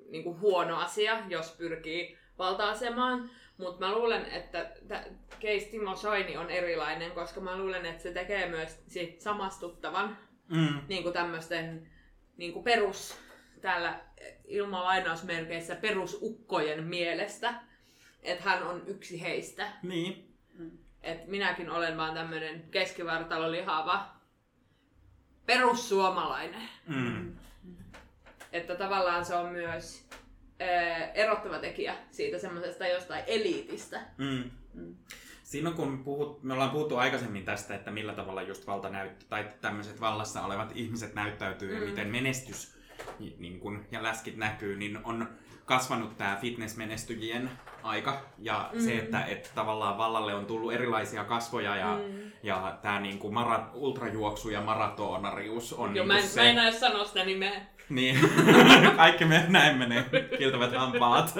niin kuin huono asia, jos pyrkii valta-asemaan. Mutta mä luulen, että t- case Timo Soini on erilainen, koska mä luulen, että se tekee myös siitä samastuttavan Mm. niin kuin tämmöisten niin kuin perus, täällä ilman lainausmerkeissä perusukkojen mielestä, että hän on yksi heistä. Niin. Että minäkin olen vaan tämmöinen keskivartalo lihava perussuomalainen. Mm. Että tavallaan se on myös ää, erottava tekijä siitä semmoisesta jostain eliitistä. Mm. Silloin kun puhut, me ollaan puhuttu aikaisemmin tästä, että millä tavalla just valta näyttää, tai tämmöiset vallassa olevat ihmiset näyttäytyy mm. ja miten menestys ni- niin kun, ja läskit näkyy, niin on kasvanut tämä fitnessmenestyjien aika. Ja mm. se, että, että tavallaan vallalle on tullut erilaisia kasvoja ja, mm. ja tämä niin kuin mara, ultrajuoksu ja maratonarius on Joo, niin mä en, se... mä en edes sano sitä nimeä. Niin, kaikki me näin menee, kiiltävät hampaat.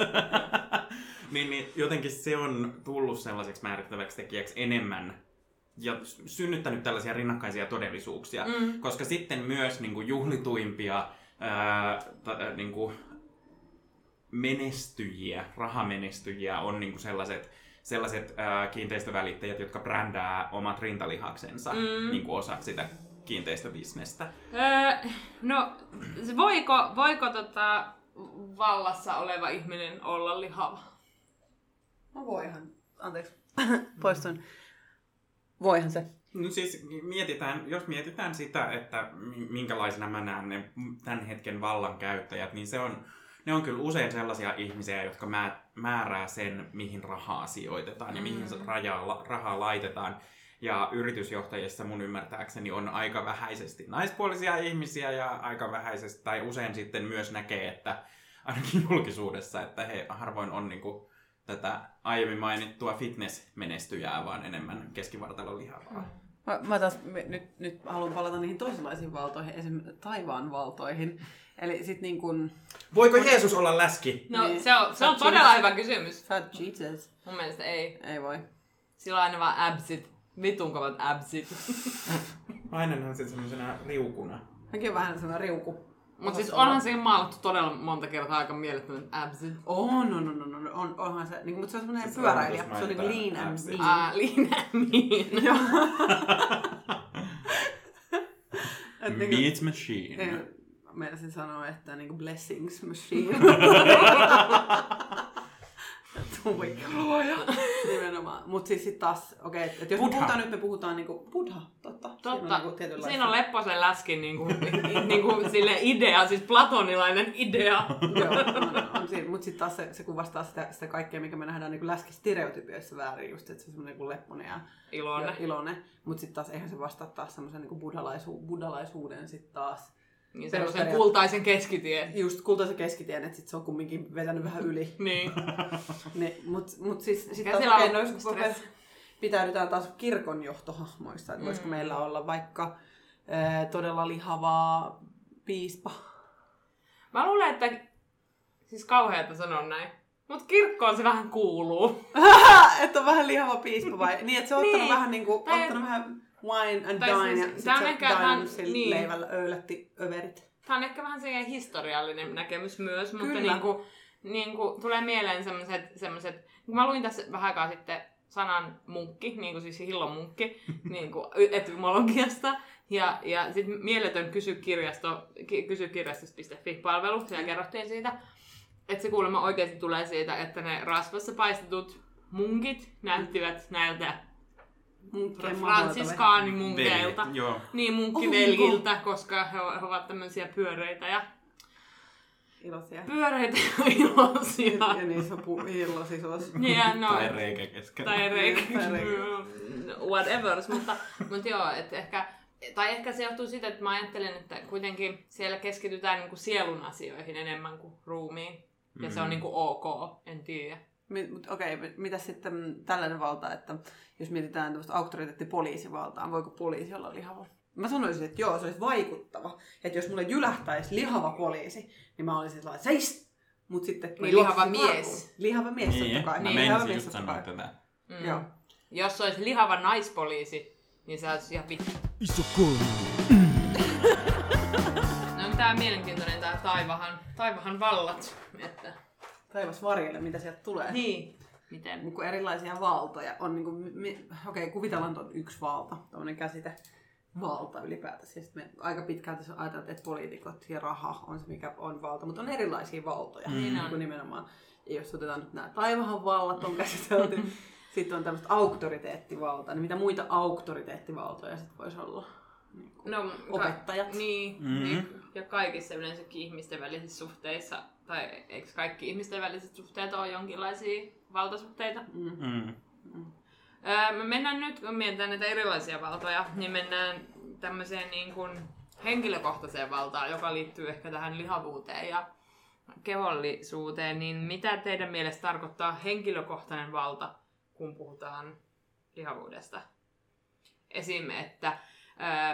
niin, niin jotenkin se on tullut sellaiseksi määrittäväksi tekijäksi enemmän ja synnyttänyt tällaisia rinnakkaisia todellisuuksia. Mm. Koska sitten myös niin kuin juhlituimpia ää, ta, ää, niin kuin menestyjiä, rahamenestyjiä on niin kuin sellaiset, sellaiset ää, kiinteistövälittäjät, jotka brändää omat rintalihaksensa Mm. niin kuin osaksi sitä kiinteistövisnestä. Öö, no, voiko, voiko tota vallassa oleva ihminen olla lihava? No voihan. Anteeksi. Poistun. Voihan se. No siis mietitään, jos mietitään sitä, että mi- minkälaisena mä näen ne tämän hetken vallankäyttäjät, niin se on, ne on kyllä usein sellaisia ihmisiä, jotka mä, määrää sen, mihin rahaa sijoitetaan ja mihin se rajaa, rahaa laitetaan. Ja yritysjohtajissa mun ymmärtääkseni on aika vähäisesti naispuolisia ihmisiä ja aika vähäisesti, tai usein sitten myös näkee, että ainakin julkisuudessa, että he harvoin on niinku tätä aiemmin mainittua fitness-menestyjää, vaan enemmän keskivartalon lihavaa. Mä, mä taas me- nyt, nyt haluan palata niihin toisenlaisiin valtoihin, esimerkiksi taivaan valtoihin. Eli sit niin kuin Voiko Jeesus olla läski? No, Niin. se on, se on Fat todella Jesus. hyvä kysymys. Fat Jesus. Mun mielestä ei. Ei voi. Sillä on aina vaan absit. Vitun kovat absit. Aina on se semmoisena riukuna. Hänkin on vähän sellainen riuku. Mutta siis onhan siinä maalattu todella monta kertaa aika mielettömät absit. On, on, on, on, on, on onhan se, niin, mutta se on semmoinen Siis pyöräilijä. Se on niin kuin lean and absit. mean. Liinämiin. Et niin kuin- Meat machine. Ei, Meinasin sanoa, että niinku blessings machine. Tuli luoja. Nimenomaan. Mutta siis sit taas, okei, okay, et jos me Buddha. puhutaan nyt, me puhutaan niinku Buddha, totta. Siinä on Totta. niinku tietynlaista- Siinä on Lepposen läskin niinku, niinku sille idea, siis platonilainen idea. Joo, on, on siinä. Mutta sitten taas se, se, kuvastaa sitä, sitä kaikkea, mikä me nähdään niinku läskistereotypioissa väärin, just että se on semmoinen niinku lepponen ja, Ilone. ja iloinen. Mutta sitten taas eihän se vastaa taas semmoisen niinku buddhalaisu, buddhalaisuuden sitten taas. Niin semmoisen Perusperiaate. kultaisen keskitien. Just kultaisen keskitien, että sit se on kumminkin vetänyt vähän yli. Niin. Niin, mut, mut siis sit taas, on no, jos pitäydytään taas kirkon johtohahmoissa, että voisiko Mm. meillä olla vaikka ää, todella lihavaa piispa. Mä luulen, että... Siis kauheata sanoa näin. Mut kirkkoon se vähän kuuluu. että on vähän lihava piispa vai? Niin, että se on ottanut Niin. vähän niinku, Tai- ottanut vähän wine and Tai dine siis ja tää on se ehkä sillä niin. leivällä öylätti överit. Tämä on ehkä vähän sellainen historiallinen näkemys myös, mutta Kyllä. niinku, niinku, tulee mieleen semmoiset, semmoiset, kun mä luin tässä vähän aikaa sitten sanan munkki, niin kuin siis hillomunkki, niin kuin etymologiasta. Ja, ja sitten mieletön kysy, kirjasto, ki, kysy kirjastosta.fi-palvelu, siellä kerrottiin siitä, että se kuulemma oikeasti tulee siitä, että ne rasvassa paistetut munkit näyttivät näiltä Munkkien fransiskaanimunkeilta. Veljet, Joo. Niin, munkkiveljiltä, koska he, ovat tämmöisiä pyöreitä ja Iloisia. pyöreitä ja iloisia. Ja niissä on pu- illosisos. Ja no, Tai reikä keskellä. tai reikä, Tai reikä. whatever, mutta, mutta joo, että ehkä, tai ehkä se johtuu siitä, että mä ajattelen, että kuitenkin siellä keskitytään niinku sielun asioihin enemmän kuin ruumiin. Ja se on Mm. niinku ok, en tiedä. Mi- mut Okei, okay, mitä sitten tällainen valta, että jos mietitään tämmöistä auktoriteettipoliisivaltaa, voiko poliisi olla lihava? Mä sanoisin, että joo, se olisi vaikuttava. Että jos mulle jylähtäisi lihava poliisi, niin mä olisin sellainen, seis! Mut sitten Niin, lihava karkuun- mies. Lihava mies Niin, totta kai. mä Niin, lihava mies just totta sanoa kai. tätä. Mm. Joo. Jos olisi lihava naispoliisi, niin se olisi ihan vittu. Iso koulu. No tää mielenkiintoinen tää taivahan, taivahan vallat. Että... Taivas varjelle, mitä sieltä tulee. Niin. Miten? Niin kuin erilaisia valtoja. On niin kuin, mi, okei, kuvitellaan, että on yksi valta, tämmöinen käsite valta ylipäätänsä. Sitten me aika pitkälti ajatellaan, että poliitikot ja raha on se, mikä on valta, mutta on erilaisia valtoja. Niin Niin on. kuin nimenomaan. Ja jos otetaan nyt nämä taivahan vallat on käsitelty, sitten on tämmöistä auktoriteettivaltaa. Niin mitä muita auktoriteettivaltoja sitten voisi olla? Niin No, Opettajat. Ka- niin, Mhm. niin, ja kaikissa yleensäkin ihmisten välisissä suhteissa, tai eikö kaikki ihmisten väliset suhteet ole jonkinlaisia valtasuhteita? Mm. Mm. Öö, me mennään nyt, kun mietitään näitä erilaisia valtoja, niin mennään tämmöiseen niin kuin henkilökohtaiseen valtaan, joka liittyy ehkä tähän lihavuuteen ja kehollisuuteen, niin mitä teidän mielestä tarkoittaa henkilökohtainen valta, kun puhutaan lihavuudesta? Esim. että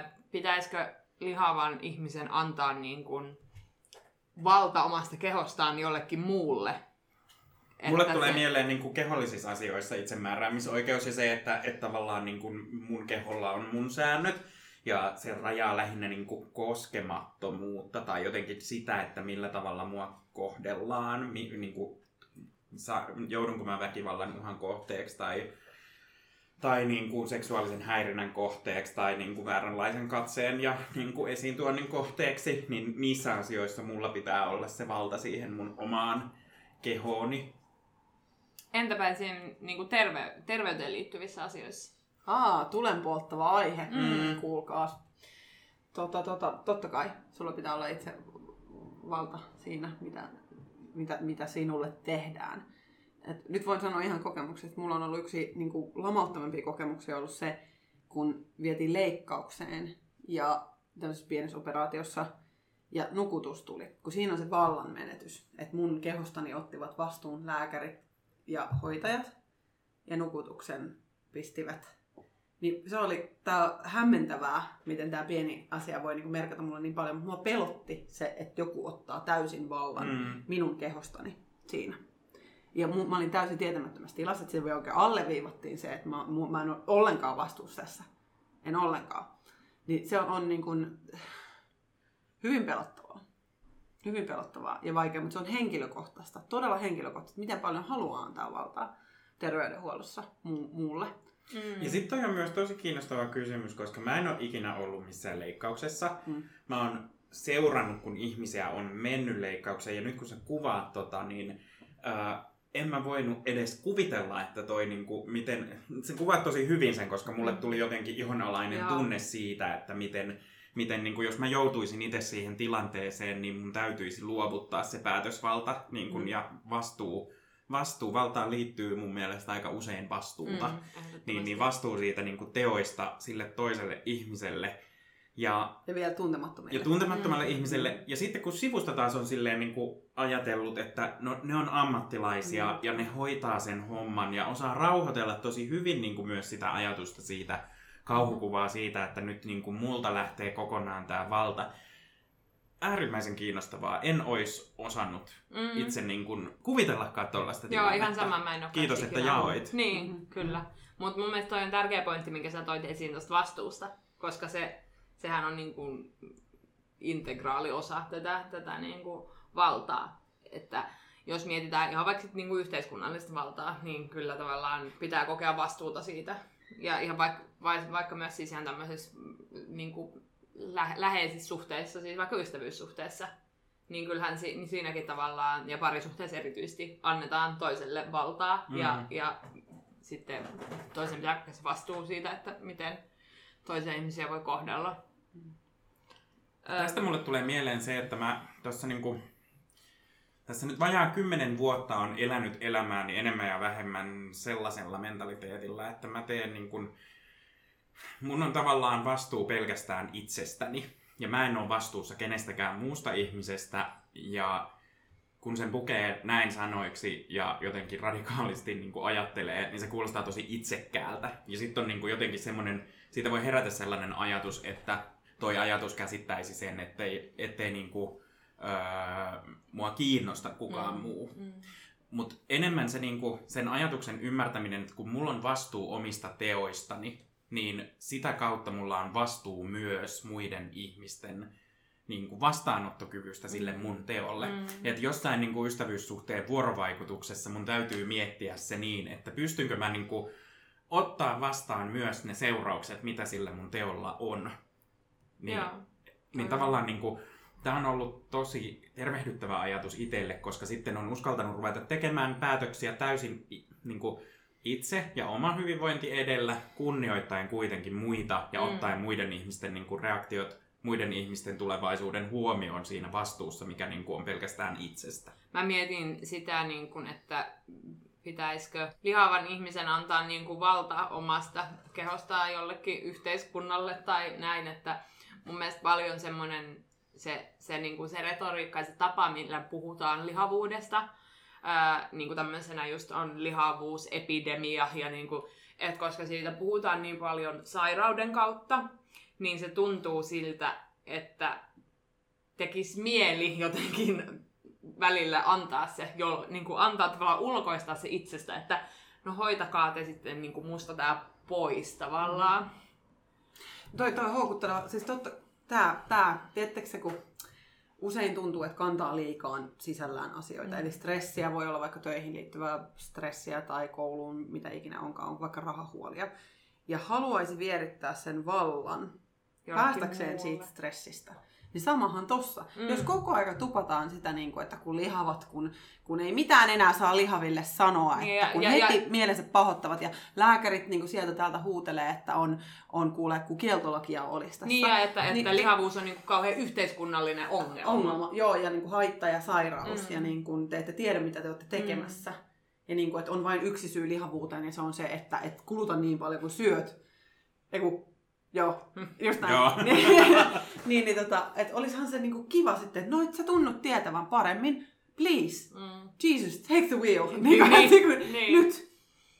ö, pitäisikö lihavan ihmisen antaa niin kuin valta omasta kehostaan jollekin muulle? Mulle Että tulee se- mieleen niin kuin kehollisissa asioissa itsemääräämisoikeus ja se, että, että tavallaan niin kuin mun keholla on mun säännöt ja se rajaa lähinnä niin kuin koskemattomuutta tai jotenkin sitä, että millä tavalla mua kohdellaan, niin kuin, joudunko mä väkivallan uhan kohteeksi tai, tai niin kuin seksuaalisen häirinnän kohteeksi tai niin kuin vääränlaisen katseen ja niin kuin esiintuonnin kohteeksi, niin niissä asioissa mulla pitää olla se valta siihen mun omaan kehooni. Entäpä esim. Niin terve, terveyteen liittyvissä asioissa? Aa, tulen polttava aihe. Mm. Kuulkaas. Tota, tota, totta kai, sulla pitää olla itse valta siinä, mitä, mitä, mitä sinulle tehdään. Et nyt voin sanoa ihan kokemuksesta, että mulla on ollut yksi niin kuin, lamauttavampia kokemuksia ollut se, kun vietiin leikkaukseen ja tämmöisessä pienessä operaatiossa ja nukutus tuli. Kun siinä on se vallan menetys, että mun kehostani ottivat vastuun lääkärit ja hoitajat ja nukutuksen pistivät niin se oli tää hämmentävää, miten tämä pieni asia voi niinku merkata mulle niin paljon, mutta mua pelotti se, että joku ottaa täysin vallan. Mm. minun kehostani siinä. Ja mu, mä olin täysin tietämättömässä tilassa, että se oikein alleviivattiin se, että mä, mu, mä en ole ollenkaan vastuussa tässä. En ollenkaan. Niin se on, on niin kuin hyvin pelottavaa. Hyvin pelottavaa ja vaikea, mutta se on henkilökohtaista. Todella henkilökohtaista. Miten paljon haluaa antaa valtaa terveydenhuollossa mu, muulle. Mm. Ja sitten on myös tosi kiinnostava kysymys, koska mä en ole ikinä ollut missään leikkauksessa. Mm. Mä oon seurannut, kun ihmisiä on mennyt leikkaukseen, ja nyt kun sä kuvaat tota, niin ää, en mä voinut edes kuvitella, että toi niinku, miten, sä kuvaat tosi hyvin sen, koska mulle tuli jotenkin ihonalainen Joo. tunne siitä, että miten, miten niin kuin, jos mä joutuisin itse siihen tilanteeseen, niin mun täytyisi luovuttaa se päätösvalta niin kuin, Mm. ja vastuu. Vastuu, valtaan liittyy mun mielestä aika usein vastuuta. Mm. Niin, niin vastuu siitä niin kuin teoista sille toiselle ihmiselle. Ja, Ja vielä tuntemattomille. ja tuntemattomalle Mm. mm. ihmiselle. Ja sitten kun sivusta taas on silleen niin kuin ajatellut, että no, ne on ammattilaisia Mm. ja ne hoitaa sen homman ja osaa rauhoitella tosi hyvin niin kuin myös sitä ajatusta siitä kauhukuvaa siitä, että nyt niin kuin multa lähtee kokonaan tämä valta. Äärimmäisen kiinnostavaa. En ois osannut Mm. itse niin kuin kuvitellakaan tuollaista Joo, ihan sama mä en ole Kiitos, että ikinä jaoit. ollut. Niin, Mhm. kyllä. Mutta mun mielestä toi on tärkeä pointti, minkä sä toit esiin tuosta vastuusta, koska se, sehän on niin kuin integraali osa tätä, tätä niin kuin valtaa. Että jos mietitään ihan vaikka sit niin kuin yhteiskunnallista valtaa, niin kyllä tavallaan pitää kokea vastuuta siitä. Ja ihan vaikka, vai- vaikka myös siis ihan tämmöisessä mm, niin kuin lä- läheisissä suhteissa, siis vaikka ystävyyssuhteessa, niin kyllähän si- niin siinäkin tavallaan, ja parisuhteessa erityisesti, annetaan toiselle valtaa, mm. ja, Mhm. ja sitten toisen pitää se vastuu siitä, että miten toisia ihmisiä voi kohdella. Tästä mulle tulee mieleen se, että mä tuossa niinku, tässä nyt vajaa kymmenen vuotta on elänyt elämääni enemmän ja vähemmän sellaisella mentaliteetilla, että mä teen niin mun on tavallaan vastuu pelkästään itsestäni. Ja mä en ole vastuussa kenestäkään muusta ihmisestä. Ja kun sen pukee näin sanoiksi ja jotenkin radikaalisti niin kuin ajattelee, niin se kuulostaa tosi itsekkäältä. Ja sitten on niin kuin jotenkin semmoinen, siitä voi herätä sellainen ajatus, että toi ajatus käsittäisi sen, ettei, ettei niin kuin, öö, mua kiinnosta kukaan Mm, muu. Mm. Mutta enemmän se niinku, sen ajatuksen ymmärtäminen, että kun mulla on vastuu omista teoistani, niin sitä kautta mulla on vastuu myös muiden ihmisten niinku, vastaanottokyvystä sille mun teolle. Mm. Että jossain niinku, ystävyyssuhteen vuorovaikutuksessa mun täytyy miettiä se niin, että pystynkö mä niinku, ottaa vastaan myös ne seuraukset, mitä sillä mun teolla on. Niin, Joo. niin tavallaan niin kuin, tämä on ollut tosi tervehdyttävä ajatus itselle, koska sitten on uskaltanut ruveta tekemään päätöksiä täysin niin kuin itse ja oma hyvinvointi edellä, kunnioittaen kuitenkin muita ja Mm. ottaen muiden ihmisten niin kuin reaktiot, muiden ihmisten tulevaisuuden huomioon siinä vastuussa, mikä niin kuin on pelkästään itsestä. Mä mietin sitä, niin kun, että pitäisikö lihavan ihmisen antaa niin kuin valta omasta kehostaan jollekin yhteiskunnalle tai näin, että mun mielestä paljon semmoinen se, se, niin kuin se retoriikka ja se tapa, millä puhutaan lihavuudesta, ää, niin kuin tämmöisenä just on lihavuusepidemia ja niin kuin, et koska siitä puhutaan niin paljon sairauden kautta, niin se tuntuu siltä, että tekisi mieli jotenkin välillä antaa se, jo, niin kuin antaa tavallaan ulkoistaa se itsestä, että no hoitakaa te sitten niin kuin musta tää pois tavallaan. Toi, toi on houkutteleva. Siis totta, tää, tää, tiedättekö se, kun usein tuntuu, että kantaa liikaa sisällään asioita. Mm. Eli stressiä voi olla vaikka töihin liittyvää stressiä tai kouluun, mitä ikinä onkaan, on vaikka rahahuolia. Ja haluaisi vierittää sen vallan Jollekin päästäkseen muulle. siitä stressistä. Niin samahan tossa. Mm. Mm. Jos koko aika tupataan sitä, niin kuin, että kun lihavat, kun, kun ei mitään enää saa lihaville sanoa, Niin, että ja- kun ja- heti ja- mielensä pahoittavat ja lääkärit niin kuin sieltä täältä huutelee, että on, on kuule, kun kieltolakia olisi tässä. Niin, ja että, että Niin- lihavuus on niin kuin kauhean yhteiskunnallinen ongelma. ongelma. Joo, ja niin kuin haitta ja sairaus. Mm. Mm. Ja niin kuin te ette tiedä, mitä te olette tekemässä. Mm. Ja niin kuin, että on vain yksi syy lihavuuteen, ja se on se, että et kuluta niin paljon kuin syöt. Eiku, joo, just näin. Joo. niin, niin tota, että olisihan se niin kuin kiva sitten, että no et sä tunnut tietävän paremmin. Please, Mm. Jesus, take the wheel. Niin, Niin, kuin, niin, niin, kuin, niin. Nyt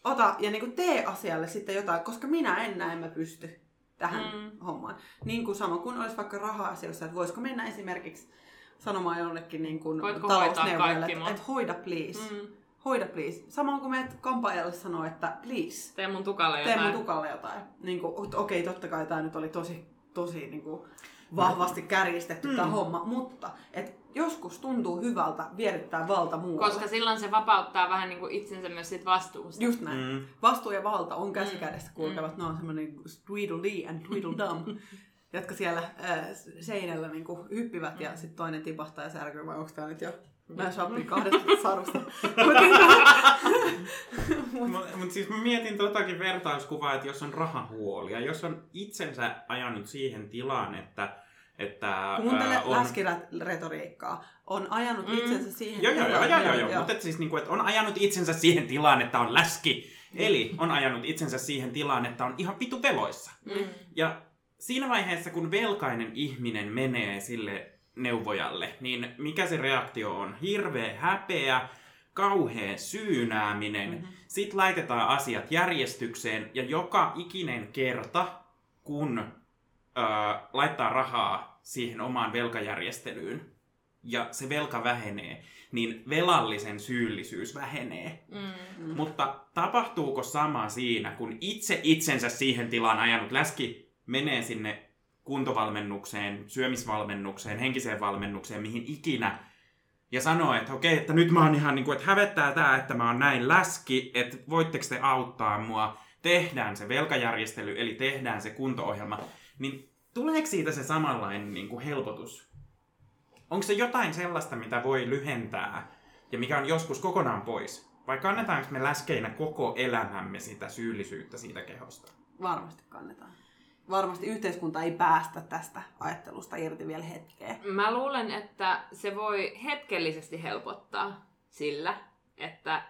ota ja niin kuin tee asialle sitten jotain, koska minä en näe, mä pysty tähän Mm. mm. hommaan. Niin kuin sama kuin olisi vaikka raha-asioissa, että voisiko mennä esimerkiksi sanomaan jollekin niin kuin talousneuvojalle, että, että hoida please. Mm. Hoida please. Samoin kuin meidät kampaajalle sanoo, että please, Tee mun tukalle tee jotain. mun tukalle jotain. Niin okei, totta kai tämä nyt oli tosi, tosi niin kuin vahvasti kärjistetty mm. tämä homma, mutta et joskus tuntuu hyvältä vierittää valta muualle. Koska silloin se vapauttaa vähän niin kuin itsensä myös siitä vastuusta. Just näin. Mm. Mm. Vastuu ja valta on käsi Mm. kädessä kulkevat. Ne on semmoinen Tweedledee and Tweedledum, jotka siellä äh, seinällä niin kuin hyppivät ja sitten toinen tipahtaa ja särkyy. Vai onko tämä nyt jo Mä shoppin kahdesta sarusta. Mutta mut siis mä mietin totakin vertauskuvaa, että jos on rahahuoli ja jos on itsensä ajanut siihen tilaan, että, että Kun mun tälle on... läskiretoriikkaa on ajanut Mm. itsensä siihen Joo, joo, joo, tilaan- joo, joo, joo. mutta siis niinku, että on ajanut itsensä siihen tilaan, että on läski. Eli on ajanut itsensä siihen tilaan, että on ihan vitu veloissa. Mm. Ja siinä vaiheessa, kun velkainen ihminen menee sille neuvojalle, niin mikä se reaktio on? Hirveä häpeä, kauhea syynääminen. Mhm. Mm-hmm. Sitten laitetaan asiat järjestykseen ja joka ikinen kerta, kun ö, laittaa rahaa siihen omaan velkajärjestelyyn ja se velka vähenee, niin velallisen syyllisyys vähenee. Mm. Mm. Mutta tapahtuuko sama siinä, kun itse itsensä siihen tilaan ajanut läski menee sinne kuntovalmennukseen, syömisvalmennukseen, henkiseen valmennukseen, mihin ikinä, ja sanoo, että okei, että nyt mä oon ihan niin kuin, että hävettää tää, että mä oon näin läski, että voitteko te auttaa mua, tehdään se velkajärjestely, eli tehdään se kunto-ohjelma, niin tuleeko siitä se samanlainen niin kuin helpotus? Onko se jotain sellaista, mitä voi lyhentää ja mikä on joskus kokonaan pois? Vai kannetaanko me läskeinä koko elämämme sitä syyllisyyttä siitä kehosta? Varmasti kannetaan. Varmasti yhteiskunta ei päästä tästä ajattelusta irti vielä hetkeä. Mä luulen, että se voi hetkellisesti helpottaa sillä, että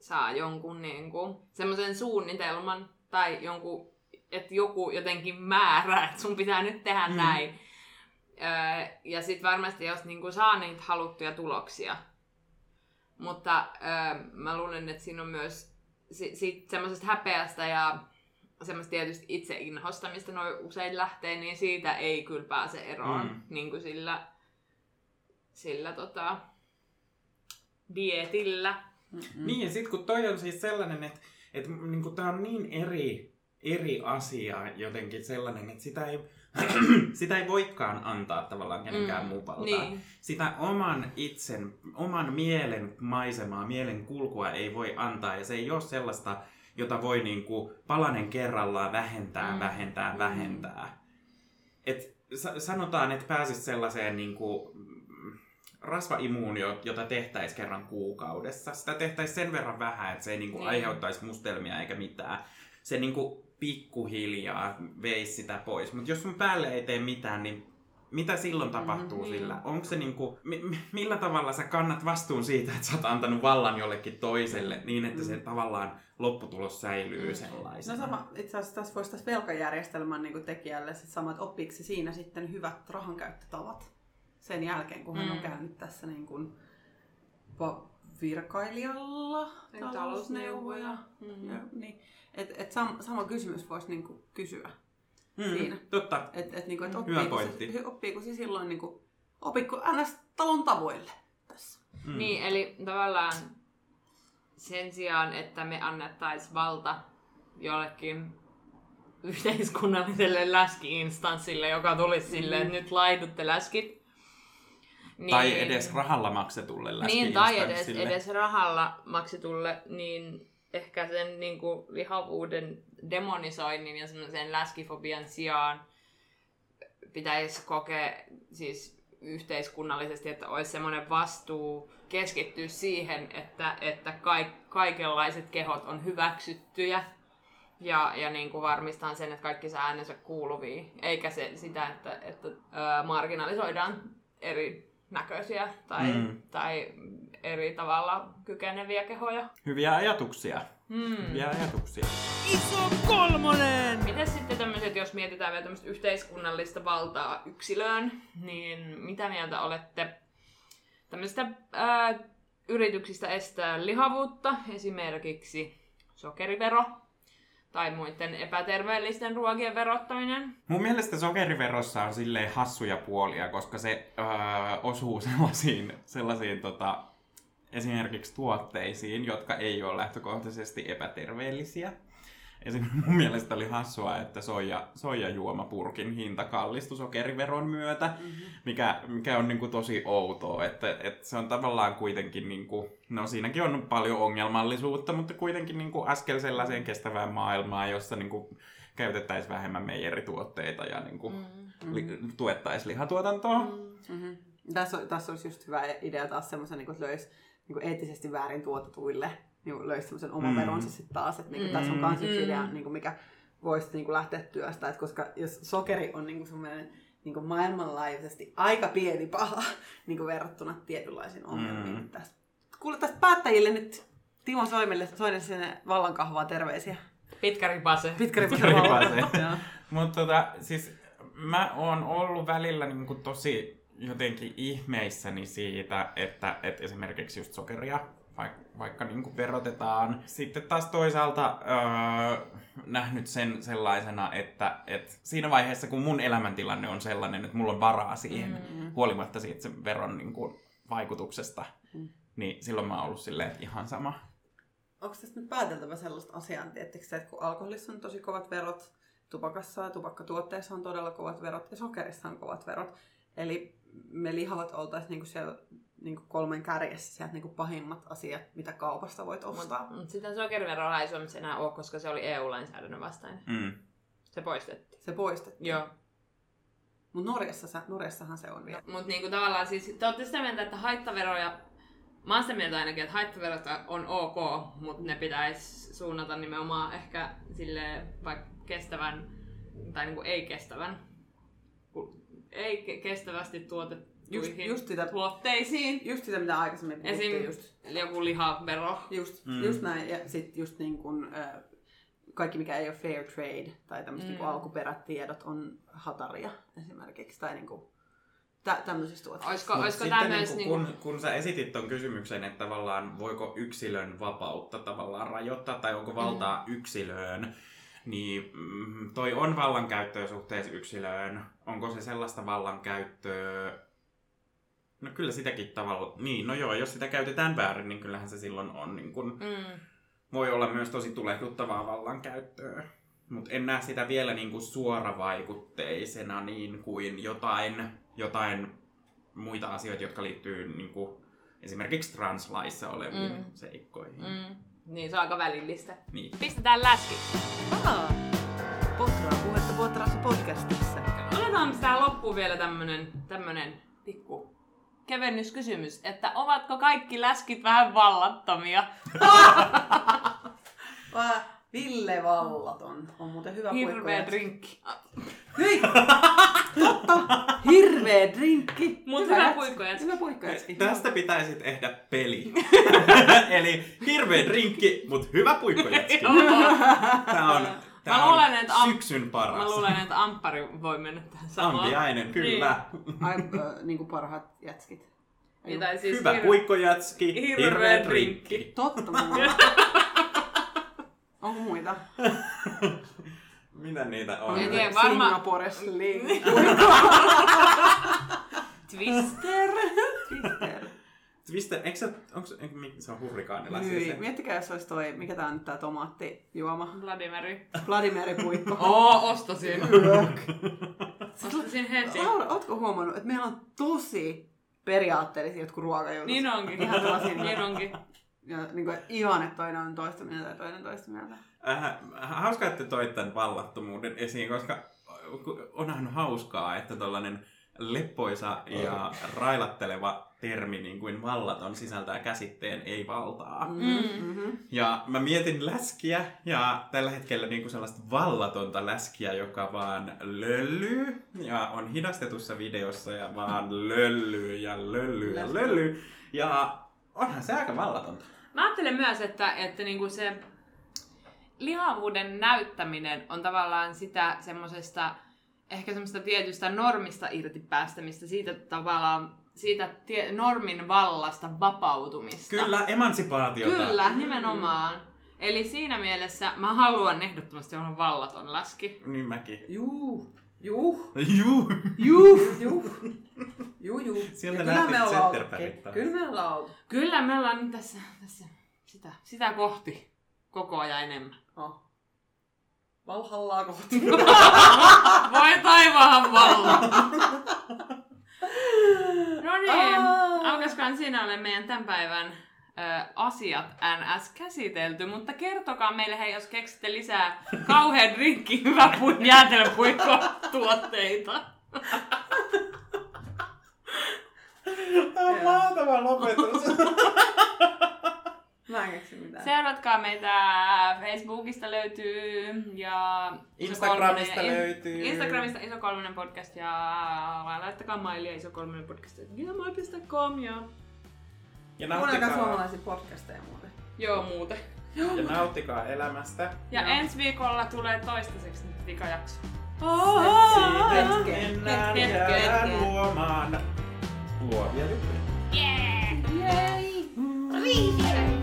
saa jonkun niin kuin, semmoisen suunnitelman tai jonkun, että joku jotenkin määrää, että sun pitää nyt tehdä Mm. mm. näin. Öö, ja sitten varmasti jos niin kuin saa niitä haluttuja tuloksia. Mutta öö, mä luulen, että siinä on myös si- siitä semmoisesta häpeästä ja semmoista tietysti itseinhosta, mistä noin usein lähtee, niin siitä ei kyllä pääse eroon Mm. niin kuin sillä sillä tota, dietillä. Mm. Niin, ja sitten kun toi on siis sellainen, että, että niin tämä on niin eri, eri asia jotenkin sellainen, että sitä ei, sitä ei voikaan antaa tavallaan kenenkään mm. muupalta. Niin. Sitä oman itsen, oman mielen maisemaa, mielen kulkua ei voi antaa, ja se ei ole sellaista, jota voi niin kuin palanen kerrallaan vähentää, mm. vähentää, vähentää. Et sanotaan, että pääsisi sellaiseen niin kuin, rasvaimuun, jota tehtäisiin kerran kuukaudessa. Sitä tehtäisiin sen verran vähän, että se ei niinku niin. aiheuttaisi mustelmia eikä mitään. Se niinku pikkuhiljaa veisi sitä pois. Mutta jos sun päälle ei tee mitään, niin mitä silloin tapahtuu mm-hmm. sillä? Onko se niinku, mi- millä tavalla sä kannat vastuun siitä, että sä oot antanut vallan jollekin toiselle niin, että se mm. tavallaan lopputulos säilyy mm. sellaisena? No sama, itse asiassa tässä voisi tässä velkajärjestelmän niin tekijälle sit sama, että oppiiko siinä sitten hyvät rahankäyttötavat? sen jälkeen, kun hän mm. on käynyt tässä niin kuin virkailijalla talousneuvoja. Mm. Ja, niin, et, et sam, sama kysymys voisi niin kuin kysyä mm. siinä. Totta. Et, et, niin kuin, et oppiiko, se, oppiiko se silloin, niin kuin, ns. talon tavoille tässä? Mm. Niin, eli tavallaan sen sijaan, että me annettaisiin valta jollekin yhteiskunnalliselle läski-instanssille, joka tulisi mm. silleen, että nyt laidutte läskit, niin, tai edes rahalla maksetulle Niin, tai edes, edes rahalla maksetulle, niin ehkä sen niin kuin, lihavuuden demonisoinnin ja sen läskifobian sijaan pitäisi kokea siis yhteiskunnallisesti, että olisi semmoinen vastuu keskittyä siihen, että, että kaik, kaikenlaiset kehot on hyväksyttyjä ja, ja niin kuin varmistaa sen, että kaikki saa äänensä kuuluvia, eikä se, sitä, että, että ää, marginalisoidaan eri näköisiä tai, mm. tai eri tavalla kykeneviä kehoja. Hyviä ajatuksia. Mm. Hyviä ajatuksia. Iso jos mietitään vielä tämmöistä yhteiskunnallista valtaa yksilöön, niin mitä mieltä olette tämmöistä ää, yrityksistä estää lihavuutta, esimerkiksi sokerivero, tai muiden epäterveellisten ruokien verottaminen. Mun mielestä sokeriverossa on silleen hassuja puolia, koska se öö, osuu sellaisiin, sellaisiin tota, esimerkiksi tuotteisiin, jotka ei ole lähtökohtaisesti epäterveellisiä. Esimerkiksi mun mielestä oli hassua, että soija, soijajuomapurkin hinta kallistui sokeriveron myötä, mm-hmm. mikä, mikä on niin kuin tosi outoa. Että, että se on tavallaan kuitenkin, niin kuin, no siinäkin on paljon ongelmallisuutta, mutta kuitenkin niin kuin askel sellaiseen kestävään maailmaan, jossa niin kuin käytettäisiin vähemmän meijerituotteita ja niin kuin mm-hmm. li, tuettaisiin lihatuotantoa. Mm-hmm. Tässä, tässä olisi just hyvä idea taas semmoisen, niin että löysi niin eettisesti väärin tuotetuille niin löysi semmoisen oman mm. veronsa sitten taas. Että niin mm. tässä on myös yksi idea, niin kuin mikä voisi niin kuin lähteä työstä. Että koska jos sokeri on niin kuin semmoinen niin kuin maailmanlaajuisesti aika pieni paha niin kuin verrattuna tietynlaisiin ongelmiin. Mm. Tästä. Kuule tästä päättäjille nyt Timo Soimelle, Soinen sinne vallankahvaa terveisiä. Pitkä ripase. Pitkä ripase. Mutta tota, siis mä oon ollut välillä niin kuin tosi jotenkin ihmeissäni siitä, että, että esimerkiksi just sokeria vaikka, vaikka niin kuin verotetaan. Sitten taas toisaalta öö, nähnyt sen sellaisena, että, että siinä vaiheessa kun mun elämäntilanne on sellainen, että mulla on varaa siihen, mm-hmm. huolimatta siitä sen veron niin kuin, vaikutuksesta, mm. niin silloin mä oon ollut silleen, että ihan sama. Onko tästä nyt pääteltävä sellaista asiaa, että kun alkoholissa on tosi kovat verot, tupakassa ja tupakkatuotteissa on todella kovat verot ja sokerissa on kovat verot. Eli me lihavat oltaisiin niinku siellä niin kuin kolmen kärjessä sieltä niin kuin pahimmat asiat, mitä kaupasta voit ostaa. Mutta mut sitä sokeriveroa ei Suomessa enää ole, koska se oli EU-lainsäädännön vastainen. Mm. Se poistettiin. Se poistettiin? Joo. Mutta Norjassa, Norjassahan se on vielä. No, Mutta niinku tavallaan siis, te olette sitä mieltä, että haittaveroja, mä oon sitä mieltä ainakin, että haittaverot on ok, mutta ne pitäisi suunnata nimenomaan ehkä sille vaikka kestävän, tai niinku ei-kestävän, ei kestävästi tuotettu just, just sitä, tuotteisiin. Just sitä, mitä aikaisemmin puhuttiin. Esim. Just. joku lihavero. Just, mm. just näin. Ja sitten just niin kun, äh, kaikki, mikä ei ole fair trade tai tämmöiset mm. niin alkuperätiedot on hataria esimerkiksi. Tai niin kuin, tä, tämmöisistä tuotteista. Olisiko, olisiko tämä niin myös... Niin kun, kun sä esitit ton kysymyksen, että tavallaan voiko yksilön vapautta tavallaan rajoittaa tai onko valtaa mm. yksilöön, niin mm, toi on vallankäyttöä suhteessa yksilöön. Onko se sellaista vallankäyttöä, No kyllä sitäkin tavalla, niin no joo, jos sitä käytetään väärin, niin kyllähän se silloin on niin kuin, Mm. voi olla myös tosi tulehduttavaa vallankäyttöä. Mutta en näe sitä vielä niin kuin suoravaikutteisena niin kuin jotain, jotain muita asioita, jotka liittyy niin kuin esimerkiksi translaissa oleviin Mm. seikkoihin. Mm. Niin, se on aika välillistä. Niin. Pistetään läski. Aa, Potraa puhetta Potrassa podcastissa. Otetaan tähän loppuun vielä tämmönen, tämmönen pikku kevennyskysymys, että ovatko kaikki läskit vähän vallattomia? Vai Ville Vallaton on muuten hyvä Hirveä puikkoja. drinkki. Hyi! Totta! Hirveä drinkki! Mut hyvä jätski. puikkojätski. Hyvä puikkojätski. Tästä pitäisi tehdä peli. Eli hirveä drinkki, mutta hyvä puikkojätski. Tää on, tää Mä on luulen, että am- syksyn paras. Mä luulen, että Amppari voi mennä tähän samaan. Ampiainen, kyllä. Ai, ö, niinku parhaat jätskit. Niin, tai siis Hyvä hir- puikkojätski, hirveä hirveä drinkki. drinkki. Totta mulla. Onko muita? Mitä niitä on? En tiedä, varmaan- Singapore Sling. Twister. Twister. Twister, eikö se, onko se, se on hurrikaanilla siis Hyi. se? Miettikää, jos olisi toi, mikä tää on nyt tää tomaattijuoma. Vladimiri. Vladimiri Puikko. Oo, ostasin. Ostasin heti. Laura, ootko huomannut, että meillä on tosi periaatteellisia jotkut ruokajutut? Niin onkin. Ihan sellaisia, Niin onkin. Ja niin kuin, ihan, että toinen on toista mieltä ja toinen toista mieltä. Äh, hauska, että toit tämän vallattomuuden esiin, koska onhan hauskaa, että tällainen leppoisa ja railatteleva termi niin kuin vallaton sisältää käsitteen ei valtaa. Mm. Mm. Mm-hmm. Ja mä mietin läskiä ja tällä hetkellä niin kuin sellaista vallatonta läskiä, joka vaan löllyy ja on hidastetussa videossa ja vaan löllyy ja löllyy ja löllyy. Ja onhan se aika vallatonta. Mä ajattelen myös, että, että niinku se lihavuuden näyttäminen on tavallaan sitä semmoisesta ehkä semmoista tietystä normista irti päästämistä, siitä tavallaan siitä tie, normin vallasta vapautumista. Kyllä, emansipaatiota. Kyllä, nimenomaan. Eli siinä mielessä mä haluan ehdottomasti olla vallaton läski. Niin mäkin. Juu. Juu. Juu. Juu. Juu. Juu, juu. Sieltä lähti me ollaan Zetterbergit oltu. taas. Kyllä me ollaan oltu. Kyllä me ollaan nyt tässä, tässä sitä, sitä kohti koko ajan enemmän. Oh. Valhallaa kohti. Voi taivaan valla! No niin, alkaisikohan siinä ole meidän tämän päivän ö, asiat NS käsitelty, mutta kertokaa meille hei, jos keksitte lisää kauhean drinkki hyvä pu- jäätelöpuikko tuotteita. Tämä on mahtava lopetus. Mä en keksi mitään. Seuratkaa meitä Facebookista löytyy ja Instagramista Iso Kolmonen- löytyy. Instagramista Iso Kolmonen podcast ja laittakaa mailia iso kolmonen podcast gmail.com ja Ja Kuunnelkaa nauttikaa, suomalaisia podcasteja muuten. joo muuten. ja nauttikaa elämästä. Ja Joo. ensi viikolla tulee toistaiseksi nyt vikajakso. Sitten Hetken. mennään luomaan luovia juttuja. Yeah! Yay! Riivi